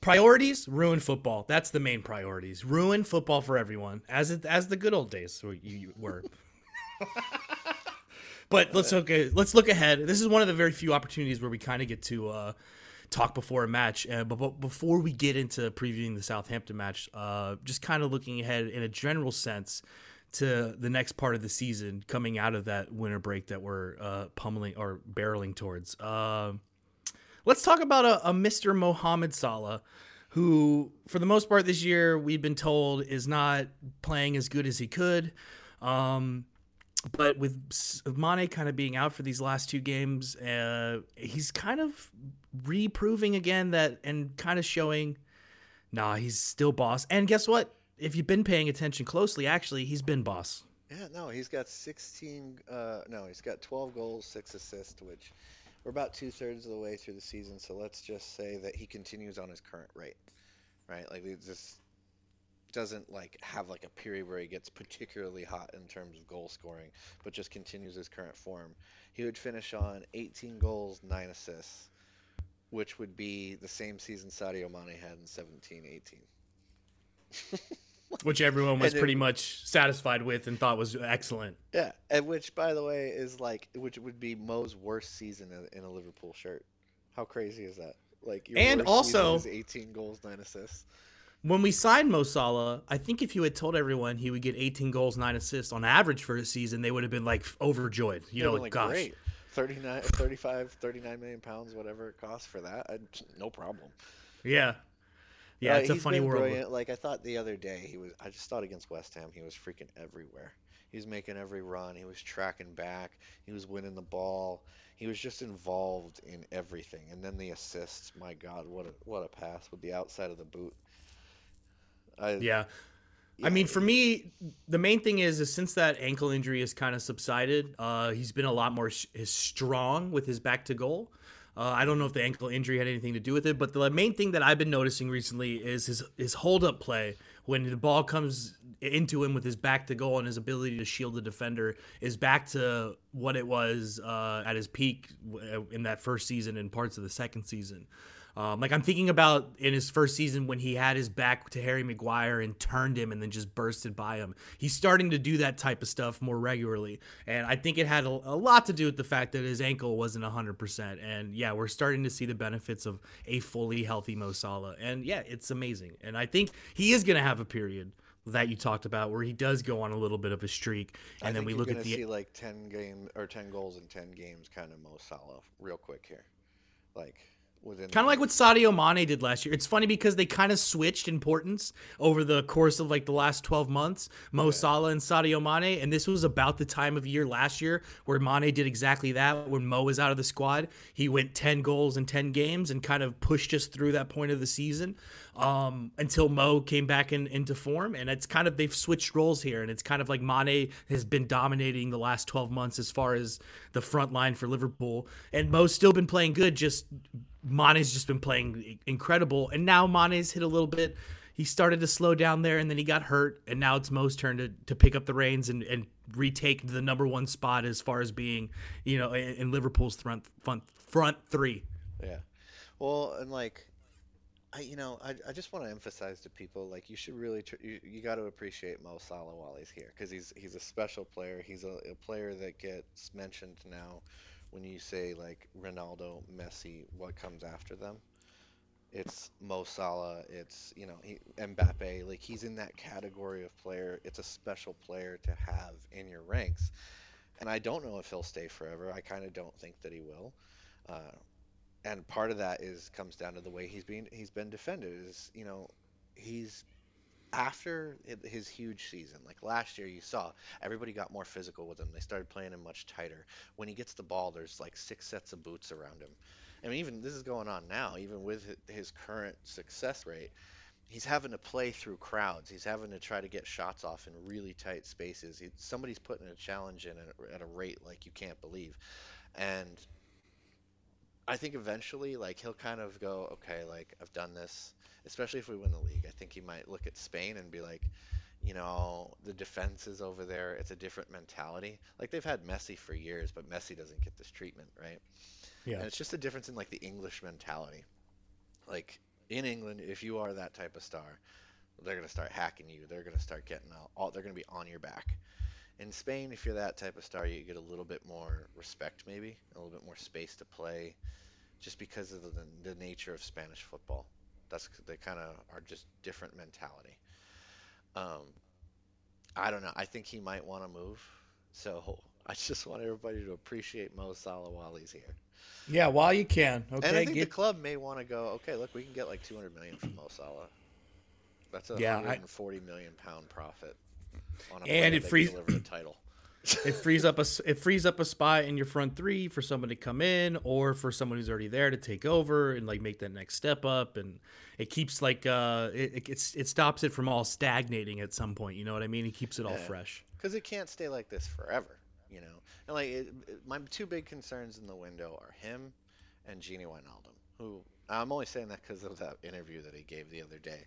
priorities ruin football. That's the main priorities. Ruin football for everyone, as it, as the good old days you were. but let's okay, let's look ahead. This is one of the very few opportunities where we kind of get to uh, talk before a match. Uh, but, but, before we get into previewing the Southampton match, uh, just kind of looking ahead in a general sense to the next part of the season coming out of that winter break that we're uh, pummeling or barreling towards. Uh, let's talk about a, a Mr. Mohamed Salah who, for the most part this year, we've been told is not playing as good as he could. Um, but with Mane kind of being out for these last two games, uh, he's kind of reproving again that and kind of showing, nah, he's still boss. And guess what? If you've been paying attention closely, actually, he's been boss. Yeah, no, he's got 16. Uh, no, he's got 12 goals, six assists, which we're about two thirds of the way through the season. So let's just say that he continues on his current rate, right? Like this doesn't like have like a period where he gets particularly hot in terms of goal scoring, but just continues his current form. He would finish on 18 goals, nine assists which would be the same season Sadio Mane had in 17 18. which everyone was pretty much satisfied with and thought was excellent. Yeah, and which, by the way, is like, which would be Mo's worst season in a Liverpool shirt. How crazy is that? Like, and also 18 goals, nine assists. When we signed Mo Salah, I think if you had told everyone he would get 18 goals, nine assists on average for a season, they would have been like overjoyed. You know, like, like gosh. Great. 39, 35, 39 million pounds, whatever it costs for that. I, no problem. Yeah. Yeah, uh, it's a funny world. Brilliant. Like I thought the other day, he was. I just thought against West Ham, he was freaking everywhere. He was making every run. He was tracking back. He was winning the ball. He was just involved in everything. And then the assists, my God, what a what a pass with the outside of the boot. I, yeah. I mean, for me, the main thing is, is since that ankle injury has kind of subsided, uh, he's been a lot more sh- strong with his back to goal. Uh, I don't know if the ankle injury had anything to do with it, but the main thing that I've been noticing recently is his his hold up play when the ball comes into him with his back to goal and his ability to shield the defender is back to what it was uh, at his peak in that first season and parts of the second season. Um, like I'm thinking about in his first season when he had his back to Harry Maguire and turned him and then just bursted by him. He's starting to do that type of stuff more regularly, and I think it had a, a lot to do with the fact that his ankle wasn't 100%. And yeah, we're starting to see the benefits of a fully healthy Mo Salah, and yeah, it's amazing. And I think he is going to have a period that you talked about where he does go on a little bit of a streak and then we look at the see like 10 game or 10 goals in 10 games kind of Mo Salah real quick here like Kind of like what Sadio Mane did last year. It's funny because they kind of switched importance over the course of like the last 12 months, Mo yeah. Salah and Sadio Mane. And this was about the time of year last year where Mane did exactly that. When Mo was out of the squad, he went 10 goals in 10 games and kind of pushed us through that point of the season um, until Mo came back in, into form. And it's kind of, they've switched roles here. And it's kind of like Mane has been dominating the last 12 months as far as the front line for Liverpool. And Mo's still been playing good, just Mane's just been playing incredible. And now Mane's hit a little bit. He started to slow down there and then he got hurt. And now it's Mo's turn to, to pick up the reins and, and retake the number one spot as far as being, you know, in, in Liverpool's front, front, front three. Yeah. Well, and like, I, you know, I, I just want to emphasize to people like you should really tr- you, you got to appreciate Mo Salah while he's here because he's he's a special player. He's a, a, player that gets mentioned now when you say like Ronaldo, Messi, what comes after them. It's Mo Salah. It's you know he, Mbappe. Like he's in that category of player. It's a special player to have in your ranks, and I don't know if he'll stay forever. I kind of don't think that he will. Uh, and part of that is comes down to the way he's being he's been defended is you know he's after his huge season like last year you saw everybody got more physical with him. They started playing him much tighter. When he gets the ball there's like six sets of boots around him. I mean even this is going on now even with his current success rate he's having to play through crowds. He's having to try to get shots off in really tight spaces. He, somebody's putting a challenge in at, at a rate like you can't believe. And I think eventually, like he'll kind of go, okay, like I've done this. Especially if we win the league, I think he might look at Spain and be like, you know, the defense is over there. It's a different mentality. Like they've had Messi for years, but Messi doesn't get this treatment, right? Yeah. And it's just a difference in like the English mentality. Like in England, if you are that type of star, they're gonna start hacking you. They're gonna start getting all. all they're gonna be on your back. In Spain, if you're that type of star, you get a little bit more respect, maybe a little bit more space to play, just because of the, the nature of Spanish football. That's they kind of are just different mentality. Um, I don't know. I think he might want to move. So I just want everybody to appreciate Mo Salah while he's here. Yeah, while you can. Okay. And I think get... the club may want to go. Okay, look, we can get like 200 million from Mo Salah. That's a yeah, 140 I... million pound profit and it frees the title. it frees up a it frees up a spot in your front three for someone to come in or for someone who's already there to take over and like make that next step up. And it keeps like uh it it, it stops it from all stagnating at some point you know what i mean? It keeps it all yeah. fresh. Because it can't stay like this forever you know? And like it, it, my two big concerns in the window are him and Gini Wijnaldum who I'm only saying that because of that interview that he gave the other day.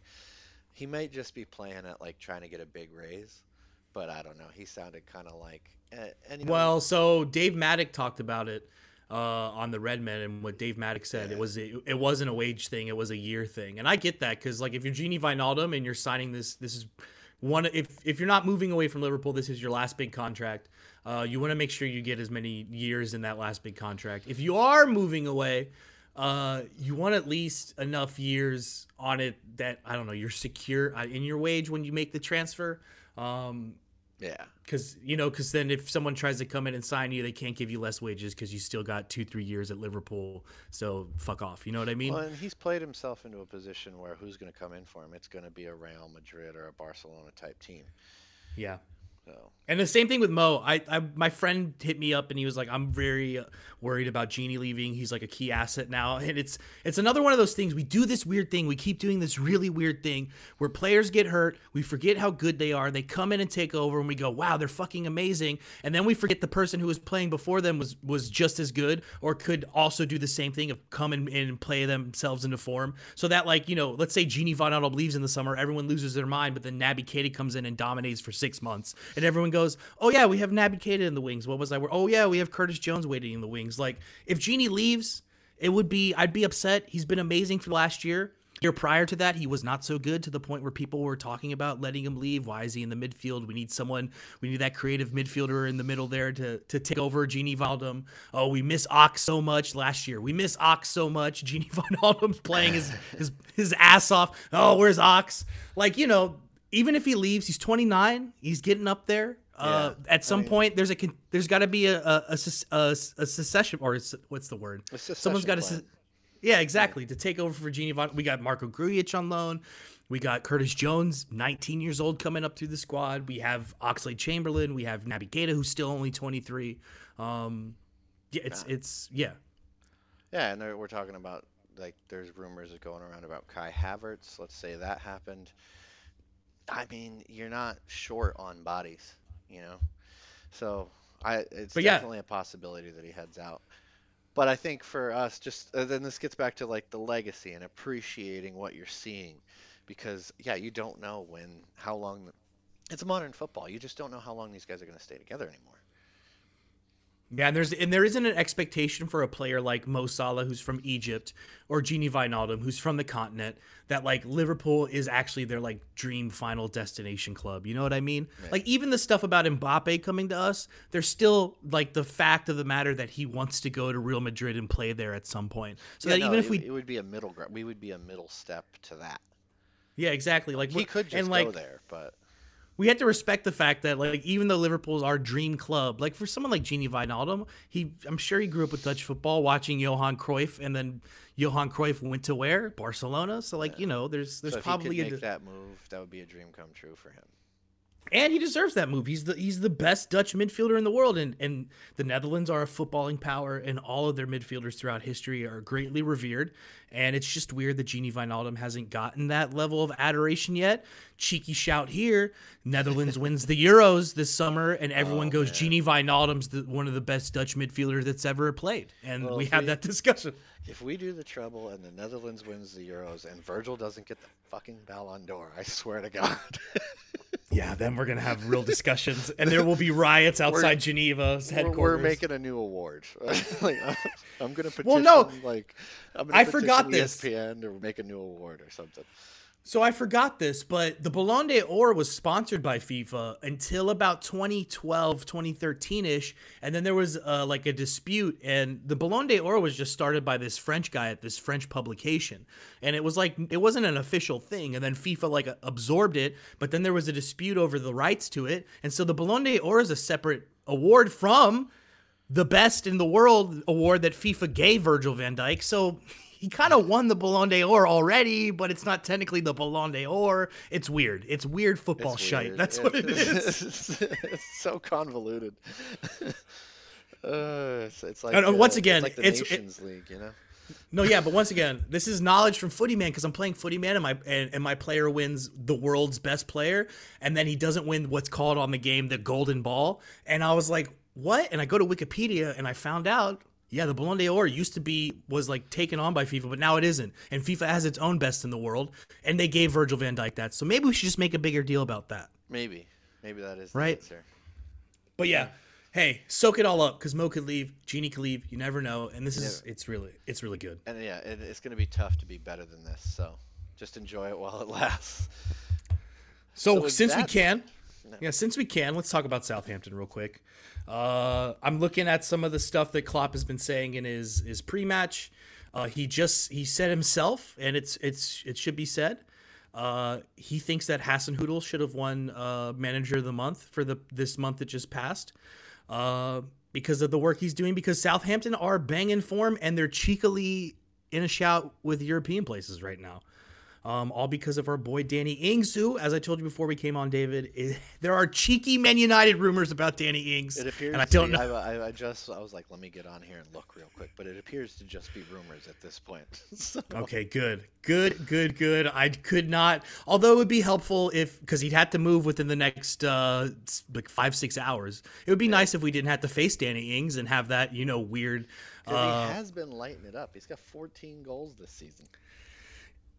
He might just be playing at like trying to get a big raise but I don't know. He sounded kind of like. And, well, so Dave Matic talked about it uh, on the Redmen, and what Dave Matic said yeah. it was it, it wasn't a wage thing; it was a year thing, and I get that because like if you're Gini Wijnaldum and you're signing this, this is one if if you're not moving away from Liverpool, this is your last big contract. Uh, you want to make sure you get as many years in that last big contract. If you are moving away, uh, you want at least enough years on it that I don't know you're secure uh, in your wage when you make the transfer. Um, yeah. Because, you know, because then if someone tries to come in and sign you, they can't give you less wages because you still got two, three years at Liverpool. So fuck off. You know what I mean? Well, and he's played himself into a position where who's going to come in for him? It's going to be a Real Madrid or a Barcelona type team. Yeah. And the same thing with Mo. I, I my friend hit me up and he was like, "I'm very worried about Gini leaving. He's like a key asset now." And it's it's another one of those things. We do this weird thing. We keep doing this really weird thing where players get hurt. We forget how good they are. They come in and take over, and we go, "Wow, they're fucking amazing." And then we forget the person who was playing before them was was just as good or could also do the same thing of come in, and play themselves into form. So that like you know, let's say Gini Wijnaldum leaves in the summer, everyone loses their mind, but then Naby Keita comes in and dominates for six months, and everyone goes, "Oh yeah, we have Naby in the wings." What was I? Oh yeah, we have Curtis Jones waiting in the wings. Like if Gini leaves, it would be I'd be upset. He's been amazing for the last year. Year prior to that, he was not so good to the point where people were talking about letting him leave. Why is he in the midfield? We need someone. We need that creative midfielder in the middle there to to take over Gini Wijnaldum. Oh, we miss Ox so much last year. We miss Ox so much. Genie Von Aldum's playing his his his ass off. Oh, where's Ox? Like you know, even if he leaves, he's 29. He's getting up there. Uh, at some mean- point, there's a con- there's got to be a a, a, a, a secession or what's the word? Someone's got to. yeah, exactly. To take over for Gini Von, we got Marko Grujic on loan. We got Curtis Jones, 19 years old, coming up through the squad. We have Oxlade-Chamberlain. We have Naby Keita, who's still only 23. Um, yeah, it's it's yeah. Yeah, and we're talking about like there's rumors going around about Kai Havertz. Let's say that happened. I mean, you're not short on bodies, you know. So I, it's But yeah. definitely a possibility that he heads out. But I think for us, just uh, then this gets back to like the legacy and appreciating what you're seeing, because yeah, you don't know when, how long. It's modern football. You just don't know how long these guys are going to stay together anymore. Yeah, and there's and there isn't an expectation for a player like Mo Salah, who's from Egypt, or Gini Wijnaldum, who's from the continent, that like Liverpool is actually their like dream final destination club. You know what I mean? Like even the stuff about Mbappe coming to us, there's still like the fact of the matter that he wants to go to Real Madrid and play there at some point. So Yeah, that no, even if it, we, it would be a middle ground. We would be a middle step to that. yeah, exactly. Like He could just and like go there, but we have to respect the fact that like even though Liverpool's our dream club, like for someone like Gini Wijnaldum, he I'm sure he grew up with Dutch football, watching Johan Cruyff, and then Johan Cruyff went to where Barcelona. So like you know, there's there's so if probably a that move, that would be a dream come true for him. And he deserves that move. He's the he's the best Dutch midfielder in the world, and and the Netherlands are a footballing power, and all of their midfielders throughout history are greatly revered. And it's just weird that Gini Wijnaldum hasn't gotten that level of adoration yet. Cheeky shout here: Netherlands wins the Euros this summer, and everyone Oh, goes man. Gini Wijnaldum's the, one of the best Dutch midfielders that's ever played, and Well, we have we- that discussion. If we do the treble and the Netherlands wins the Euros and Virgil doesn't get the fucking Ballon d'Or, I swear to God. Yeah, then we're gonna have real discussions, and there will be riots outside Geneva's we're, headquarters. we're making a new award. like, I'm, gonna petition. Well, no, like I'm gonna I forgot this. ESPN to make a new award or something. So I forgot this, but the Ballon d'Or was sponsored by FIFA until about 2012, 2013-ish, and then there was uh, like a dispute, and the Ballon d'Or was just started by this French guy at this French publication, and it was like it wasn't an official thing, and then FIFA like absorbed it, but then there was a dispute over the rights to it, and so the Ballon d'Or is a separate award from the best in the world award that FIFA gave Virgil van Dijk. So he kind of won the Ballon d'Or already, but it's not technically the Ballon d'Or. It's weird. It's weird football It's shite. weird. That's what it It's- it's so convoluted. Uh, it's, it's like And, uh, once again, it's like the it's- it- League, you know. No, yeah, but once again, this is knowledge from Footy Man because I'm playing Footy Man and my and, and my player wins the world's best player, and then he doesn't win what's called on the game the golden ball. And I was like, what? And I go to Wikipedia and I found out, yeah, the Ballon d'Or used to be was like taken on by FIFA, but now it isn't. And FIFA has its own best in the world, and they gave Virgil van Dijk that. So maybe we should just make a bigger deal about that. Maybe, maybe that is Right. the answer. But yeah, hey, soak it all up because Mo could leave, Gini could leave. You never know, and this is it's really it's really good. And yeah, it, it's going to be tough to be better than this. So just enjoy it while it lasts. So, So since we can, No. yeah, since we can, let's talk about Southampton real quick. Uh, I'm looking at some of the stuff that Klopp has been saying in his his pre-match. Uh, he just he said himself, and it's it's it should be said. Uh, he thinks that Hasenhüttl should have won uh, Manager of the Month for the this month that just passed. Uh, because of the work he's doing, because Southampton are banging form and they're cheekily in a shout with European places right now. Um, all because of our boy Danny Ings, who, as I told you before we came on, David, is, there are cheeky Man United rumors about Danny Ings. It appears. and I don't to, know. I, I, just I was like, let me get on here and look real quick, but it appears to just be rumors at this point. so. Okay, good, good, good, good. I could not. Although it would be helpful if, because he'd have to move within the next uh, like five six hours. It would be nice if we didn't have to face Danny Ings and have that you know weird. Uh, he has been lighting it up. He's got 14 goals this season.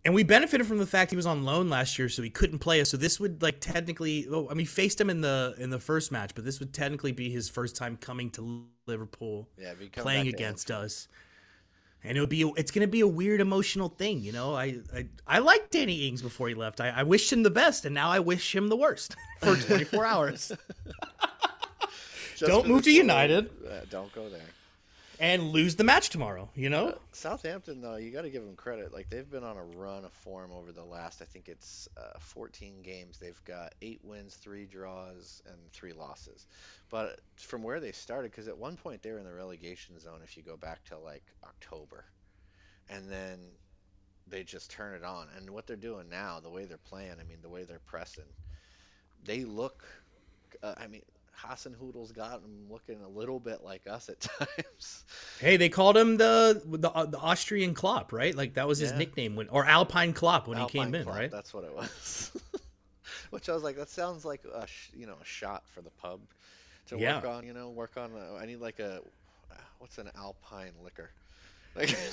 And we benefited from the fact he was on loan last year, so he couldn't play us. So this would like technically, oh, I mean, faced him in the in the first match, but this would technically be his first time coming to Liverpool, Yeah, if he come playing to against us. And it would be it's gonna be a weird emotional thing, you know. I I, I liked Danny Ings before he left. I, I wished him the best, and now I wish him the worst for 24 hours. Don't move to United. uh, don't go there. And lose the match tomorrow. You know, Uh, Southampton, though, you got to give them credit. Like they've been on a run of form over the last, I think it's uh, 14 games. They've got eight wins, three draws, and three losses. But from where they started, because at one point they were in the relegation zone. If you go back to like October, and then they just turn it on. And what they're doing now, the way they're playing, I mean, the way they're pressing, they look. Uh, I mean, Hasenhüttl's got them looking a little bit like us at times. hey, they called him the the, uh, the Austrian Klopp, right? Like that was his Yeah. nickname when, or Alpine Klopp when he Alpine came in, right? That's what it was. Which I was like, that sounds like a you know a shot for the pub to Yeah. work on. You know, work on. A, I need like a what's an Alpine liquor? Like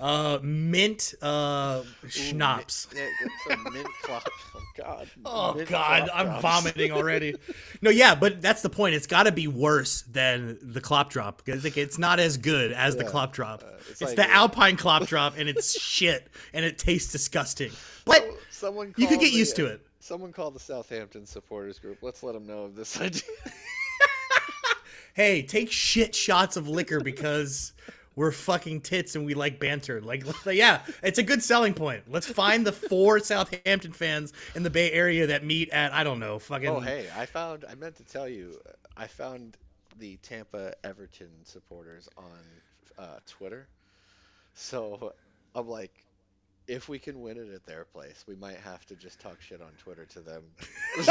Uh, mint uh Ooh, schnapps. mint- yeah, mint Klopp. Oh God. Oh God, I'm drops. vomiting already. no, yeah, but that's the point. It's got to be worse than the Klopp drop because like, it's not as good as the Klopp drop. uh, it's it's like the a- Alpine Klopp drop, and it's shit, and it tastes disgusting. But Someone you could get used the- to it. Someone call the Southampton supporters group. Let's let them know of this idea. hey, take shit shots of liquor because we're fucking tits and we like banter. Like, yeah, it's a good selling point. Let's find the four Southampton fans in the Bay Area that meet at I don't know, fucking. Oh, hey, I found. I meant to tell you. I found the Tampa Everton supporters on uh, Twitter. So I'm like, if we can win it at their place, we might have to just talk shit on Twitter to them.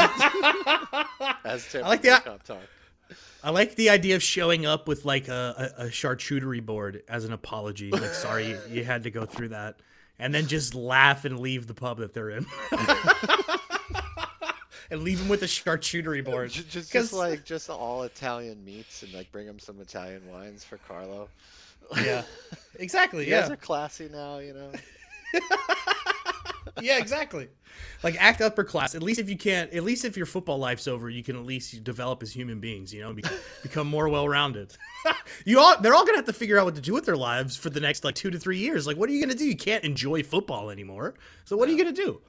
As Tampa I like the- talk. I like the idea of showing up with like a, a, a charcuterie board as an apology. Like, sorry you, you had to go through that, and then just laugh and leave the pub that they're in. and leave them with a charcuterie board. Just, 'Cause- just like just all Italian meats and like bring them some Italian wines for Carlo. yeah, exactly. You guys Yeah, are classy now, you know. yeah, exactly. Like act upper class. At least if you can't, at least if your football life's over, you can at least develop as human beings. You know, be, become more well-rounded. you all, they're all gonna have to figure out what to do with their lives for the next like two to three years. Like, what are you gonna do? You can't enjoy football anymore. So what are you gonna do?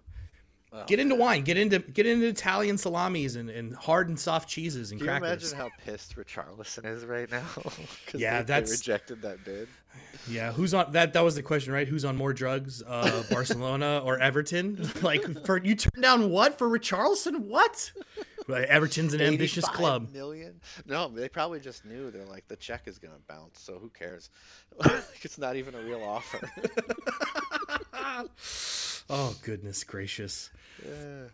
Well, Get into wine. Get into get into Italian salamis and, and hard and soft cheeses and Can you crackers. imagine how pissed Richarlison is right now? Yeah, they, they rejected that bid. Yeah, who's on that? That was the question, right? Who's on more drugs, uh, Barcelona or Everton? Like, for you turn down what for Richarlison? What? Everton's an ambitious club. Million? No, they probably just knew. They're like, the check is gonna bounce, so who cares? it's not even a real offer. Oh goodness gracious! yeah.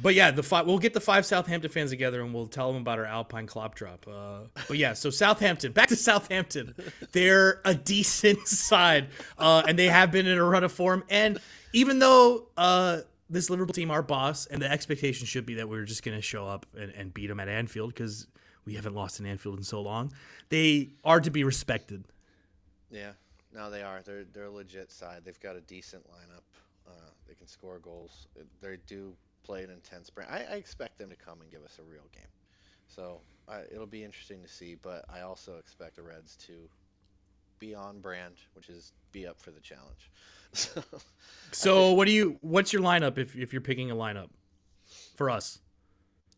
But yeah, the five, we'll get the five Southampton fans together and we'll tell them about our Alpine Klopp drop. Uh, but yeah, so Southampton, back to Southampton. They're a decent side, uh, and they have been in a run of form. And even though uh, this Liverpool team, our boss, and the expectation should be that we're just going to show up and, and beat them at Anfield because we haven't lost in Anfield in so long, they are to be respected. Yeah. No, they are. They're they're a legit side. They've got a decent lineup. Uh, they can score goals. They do play an intense brand. I, I expect them to come and give us a real game. So I, it'll be interesting to see. But I also expect the Reds to be on brand, which is be up for the challenge. So, So what do you? What's your lineup if if you're picking a lineup for us?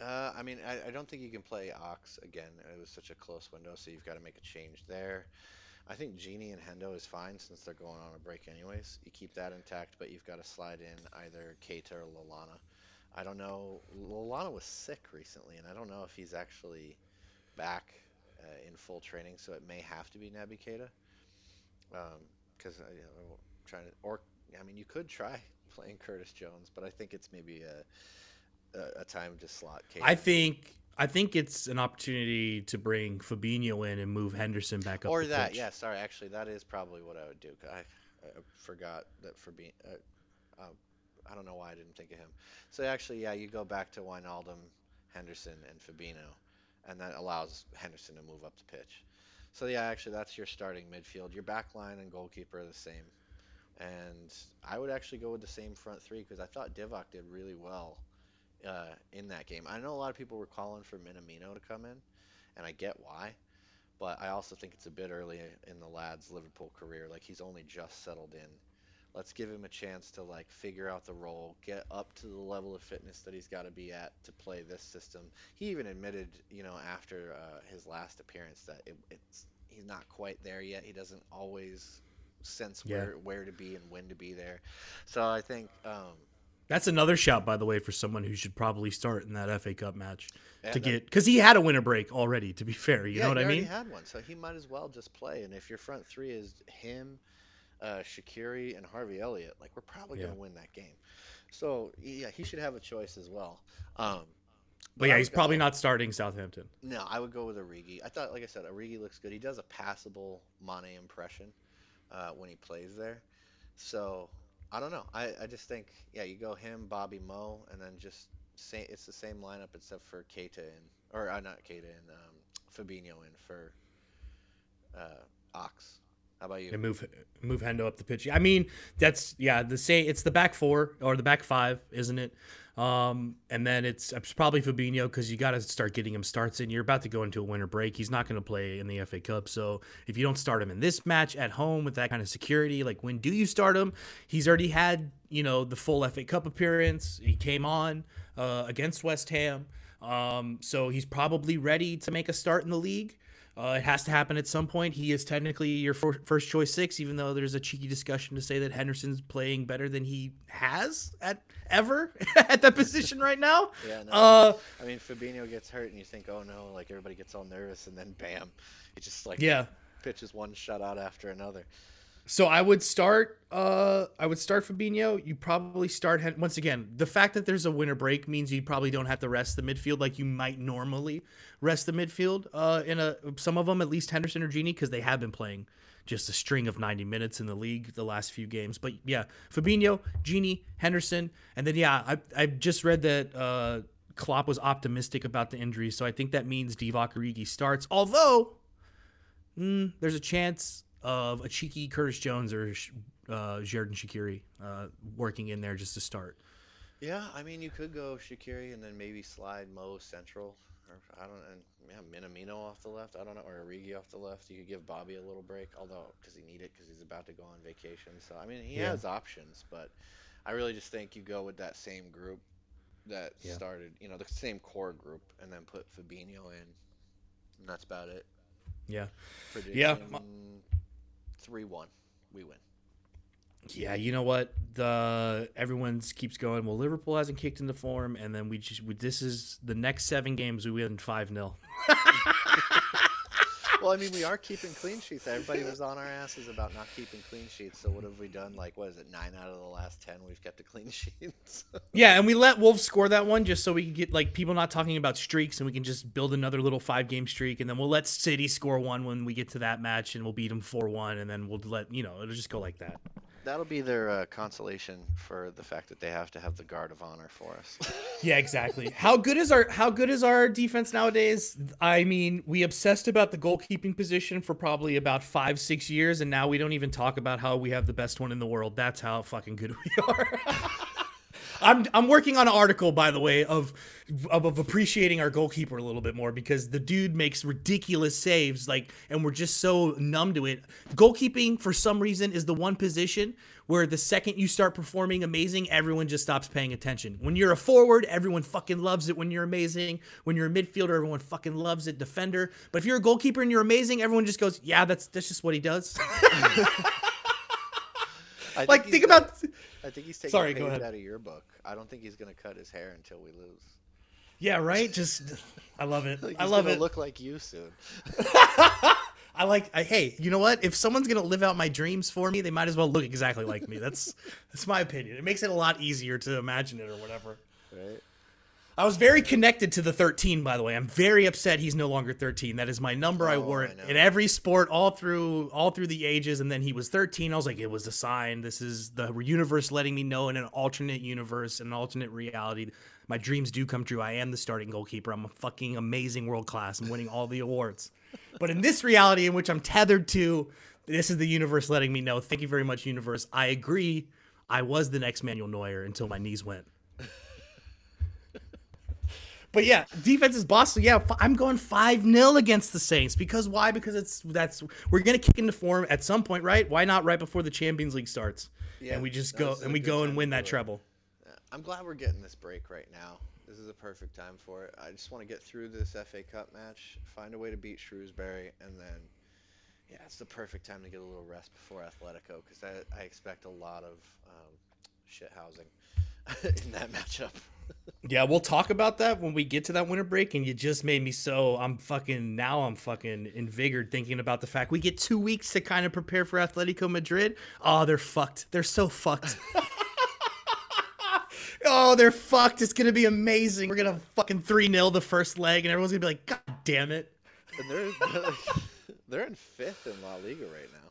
Uh, I mean, I, I don't think you can play Ox again. It was such a close window, so you've got to make a change there. I think Gini and Hendo is fine since they're going on a break anyways. You keep that intact, but you've got to slide in either Keita or Lallana. I don't know. Lallana was sick recently, and I don't know if he's actually back uh, in full training, so it may have to be Naby Keita. Because you know, trying to or I mean, you could try playing Curtis Jones, but I think it's maybe a a, a time to slot. Keita. I think I think it's an opportunity to bring Fabinho in and move Henderson back up. or the that. pitch. Yeah, sorry. Actually, that is probably what I would do. I, I forgot that Fabinho. Uh, uh, I don't know why I didn't think of him. So actually, yeah, you go back to Wijnaldum, Henderson, and Fabinho, and that allows Henderson to move up the pitch. So yeah, actually, that's your starting midfield. Your back line and goalkeeper are the same, and I would actually go with the same front three because I thought Divock did really well uh, in that game. I know a lot of people were calling for Minamino to come in, and I get why. But I also think it's a bit early in the lad's Liverpool career. Like he's only just settled in. Let's give him a chance to like figure out the role, get up to the level of fitness that he's got to be at to play this system. He even admitted, you know, after uh, his last appearance that it, it's he's not quite there yet. He doesn't always sense Yeah. where where to be and when to be there. So I think um, That's another shout, by the way, for someone who should probably start in that FA Cup match yeah, to get because he had a winter break already. To be fair, you yeah, know what I already He had one, so he might as well just play. And if your front three is him, uh, Shaqiri, and Harvey Elliott, like we're probably Yeah. gonna win that game. So yeah, he should have a choice as well. Um, But yeah, he's would- probably not starting Southampton. No, I would go with Origi. I thought, like I said, Origi looks good. He does a passable Mane impression uh, when he plays there. So I don't know. I, I just think, yeah, you go him, Bobby Mo, and then just say it's the same lineup except for Keita and or uh, not Keita and um, Fabinho in for uh, Ox. How about you? and move move Hendo up the pitch. I mean, that's yeah, the same. It's the back four or the back five, isn't it? Um, and then it's, it's probably Fabinho because you got to start getting him starts in. You're about to go into a winter break. He's not going to play in the FA Cup, so if you don't start him in this match at home with that kind of security, like when do you start him? He's already had you know the full FA Cup appearance. He came on uh, against West Ham, um, so he's probably ready to make a start in the league. Uh, it has to happen at some point. He is technically your fir- first choice six, even though there's a cheeky discussion to say that Henderson's playing better than he has at ever at that position right now. Yeah, no, Uh, I mean, Fabinho gets hurt, and you think, oh no, like everybody gets all nervous, and then bam, he just like yeah. pitches one shutout after another. So I would start. Uh, I would start Fabinho. You probably start Hen- once again. The fact that there's a winter break means you probably don't have to rest the midfield like you might normally rest the midfield. Uh, in a some of them at least Henderson or Gini because they have been playing just a string of 90 minutes in the league the last few games. But yeah, Fabinho, Gini, Henderson, and then yeah, I I just read that. Uh, Klopp was optimistic about the injury, so I think that means Divock Origi starts. Although mm, there's a chance of a cheeky Curtis Jones or uh, Jordan Shaqiri uh, working in there just to start. Yeah, I mean, you could go Shaqiri and then maybe slide Mo central, or I don't know, and yeah, Minamino off the left. I don't know, or Origi off the left. You could give Bobby a little break, although does he need it because he's about to go on vacation? So I mean, he Yeah. has options, but I really just think you go with that same group that Yeah. started, you know, the same core group, and then put Fabinho in, and that's about it. Yeah. Prediction Yeah. three one, we win. Yeah, you know what? The everyone's keeps going. Well, Liverpool hasn't kicked into form, and then we just we, this is the next seven games we win five 0 Well, I mean, we are keeping clean sheets. Everybody was on our asses about not keeping clean sheets. So what have we done? Like, what is it? Nine out of the last ten, we've kept a clean sheet. Yeah, and we let Wolves score that one just so we can get like people not talking about streaks, and we can just build another little five game streak, and then we'll let City score one when we get to that match, and we'll beat them four one, and then we'll let you know it'll just go like that. That'll be their uh, consolation for the fact that they have to have the guard of honor for us. Yeah, exactly. how good is our how good is our defense nowadays? I mean, we obsessed about the goalkeeping position for probably about five, six years, and now we don't even talk about how we have the best one in the world. That's how fucking good we are. I'm I'm working on an article, by the way, of, of of appreciating our goalkeeper a little bit more because the dude makes ridiculous saves, like, and we're just so numb to it. Goalkeeping, for some reason, is the one position where the second you start performing amazing, everyone just stops paying attention. When you're a forward, everyone fucking loves it. When you're amazing, when you're a midfielder, everyone fucking loves it. Defender, but if you're a goalkeeper and you're amazing, everyone just goes, "Yeah, that's that's just what he does." Like, think got- about. I think he's taking Sorry, a go page ahead. out of your book. I don't think he's gonna cut his hair until we lose. Yeah, right. Just, I love it. Like, I love it. Look like you soon. I like. I, hey, you know what? If someone's gonna live out my dreams for me, they might as well look exactly like me. That's that's my opinion. It makes it a lot easier to imagine it or whatever. Right. I was very connected to the 13, by the way. I'm very upset he's no longer 13. That is my number. I Oh, wore it know. in every sport, all through all through the ages, and then he was 13. I was like, it was a sign. This is the universe letting me know in an alternate universe, an alternate reality. My dreams do come true. I am the starting goalkeeper. I'm a fucking amazing world class. I'm winning all the awards. But in this reality in which I'm tethered to, this is the universe letting me know. Thank you very much, universe. I agree. I was the next Manuel Neuer until my knees went. But yeah, defense is boss. So yeah, f- I'm going five 0 against the Saints because why? Because it's that's we're gonna kick into form at some point, right? Why not right before the Champions League starts? Yeah, and we just go and we go and win that treble. I'm glad we're getting this break right now. This is a perfect time for it. I just want to get through this FA Cup match, find a way to beat Shrewsbury, and then, yeah, it's the perfect time to get a little rest before Atletico because I, I expect a lot of um, shit housing in that matchup. Yeah, we'll talk about that when we get to that winter break. And you just made me so I'm fucking now I'm fucking invigorated thinking about the fact we get two weeks to kind of prepare for Atletico Madrid. Oh, they're fucked. They're so fucked. oh, they're fucked. It's gonna be amazing. We're gonna fucking three 0 the first leg, and everyone's gonna be like, God damn it. And they're they're in fifth in La Liga right now.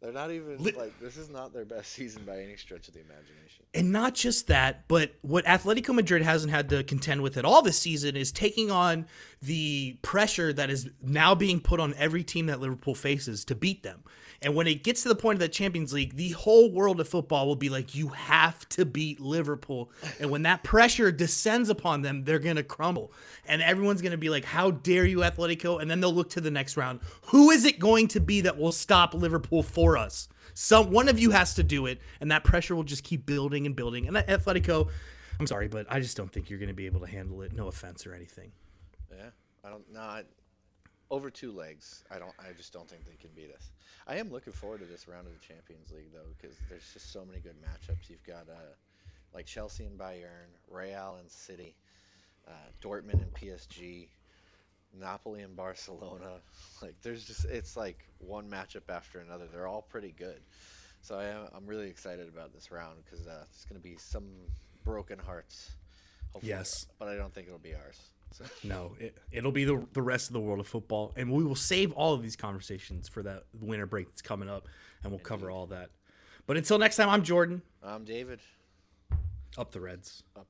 They're not even Li- like this is not their best season by any stretch of the imagination. And not just that, but what Atletico Madrid hasn't had to contend with at all this season is taking on the pressure that is now being put on every team that Liverpool faces to beat them. And when it gets to the point of the Champions League, the whole world of football will be like, you have to beat Liverpool. And when that pressure descends upon them, they're going to crumble. And everyone's going to be like, how dare you, Atletico? And then they'll look to the next round. Who is it going to be that will stop Liverpool for us? Some one of you has to do it, and that pressure will just keep building and building. And that Atletico, I'm sorry, but I just don't think you're going to be able to handle it. No offense or anything. Yeah, I don't. No, I, over two legs. I don't. I just don't think they can beat us. I am looking forward to this round of the Champions League though, because there's just so many good matchups. You've got uh, like Chelsea and Bayern, Real and City, uh, Dortmund and PSG, Napoli and Barcelona. Like there's just it's like one matchup after another. They're all pretty good. So I am, I'm really excited about this round because uh, it's going to be some broken hearts. Hopefully, Yes. but I don't think it'll be ours. So. No, it, it'll be the, the rest of the world of football. And we will save all of these conversations for that winter break that's coming up, and we'll cover all that. But until next time, I'm Jordan. I'm David. Up the Reds. Up the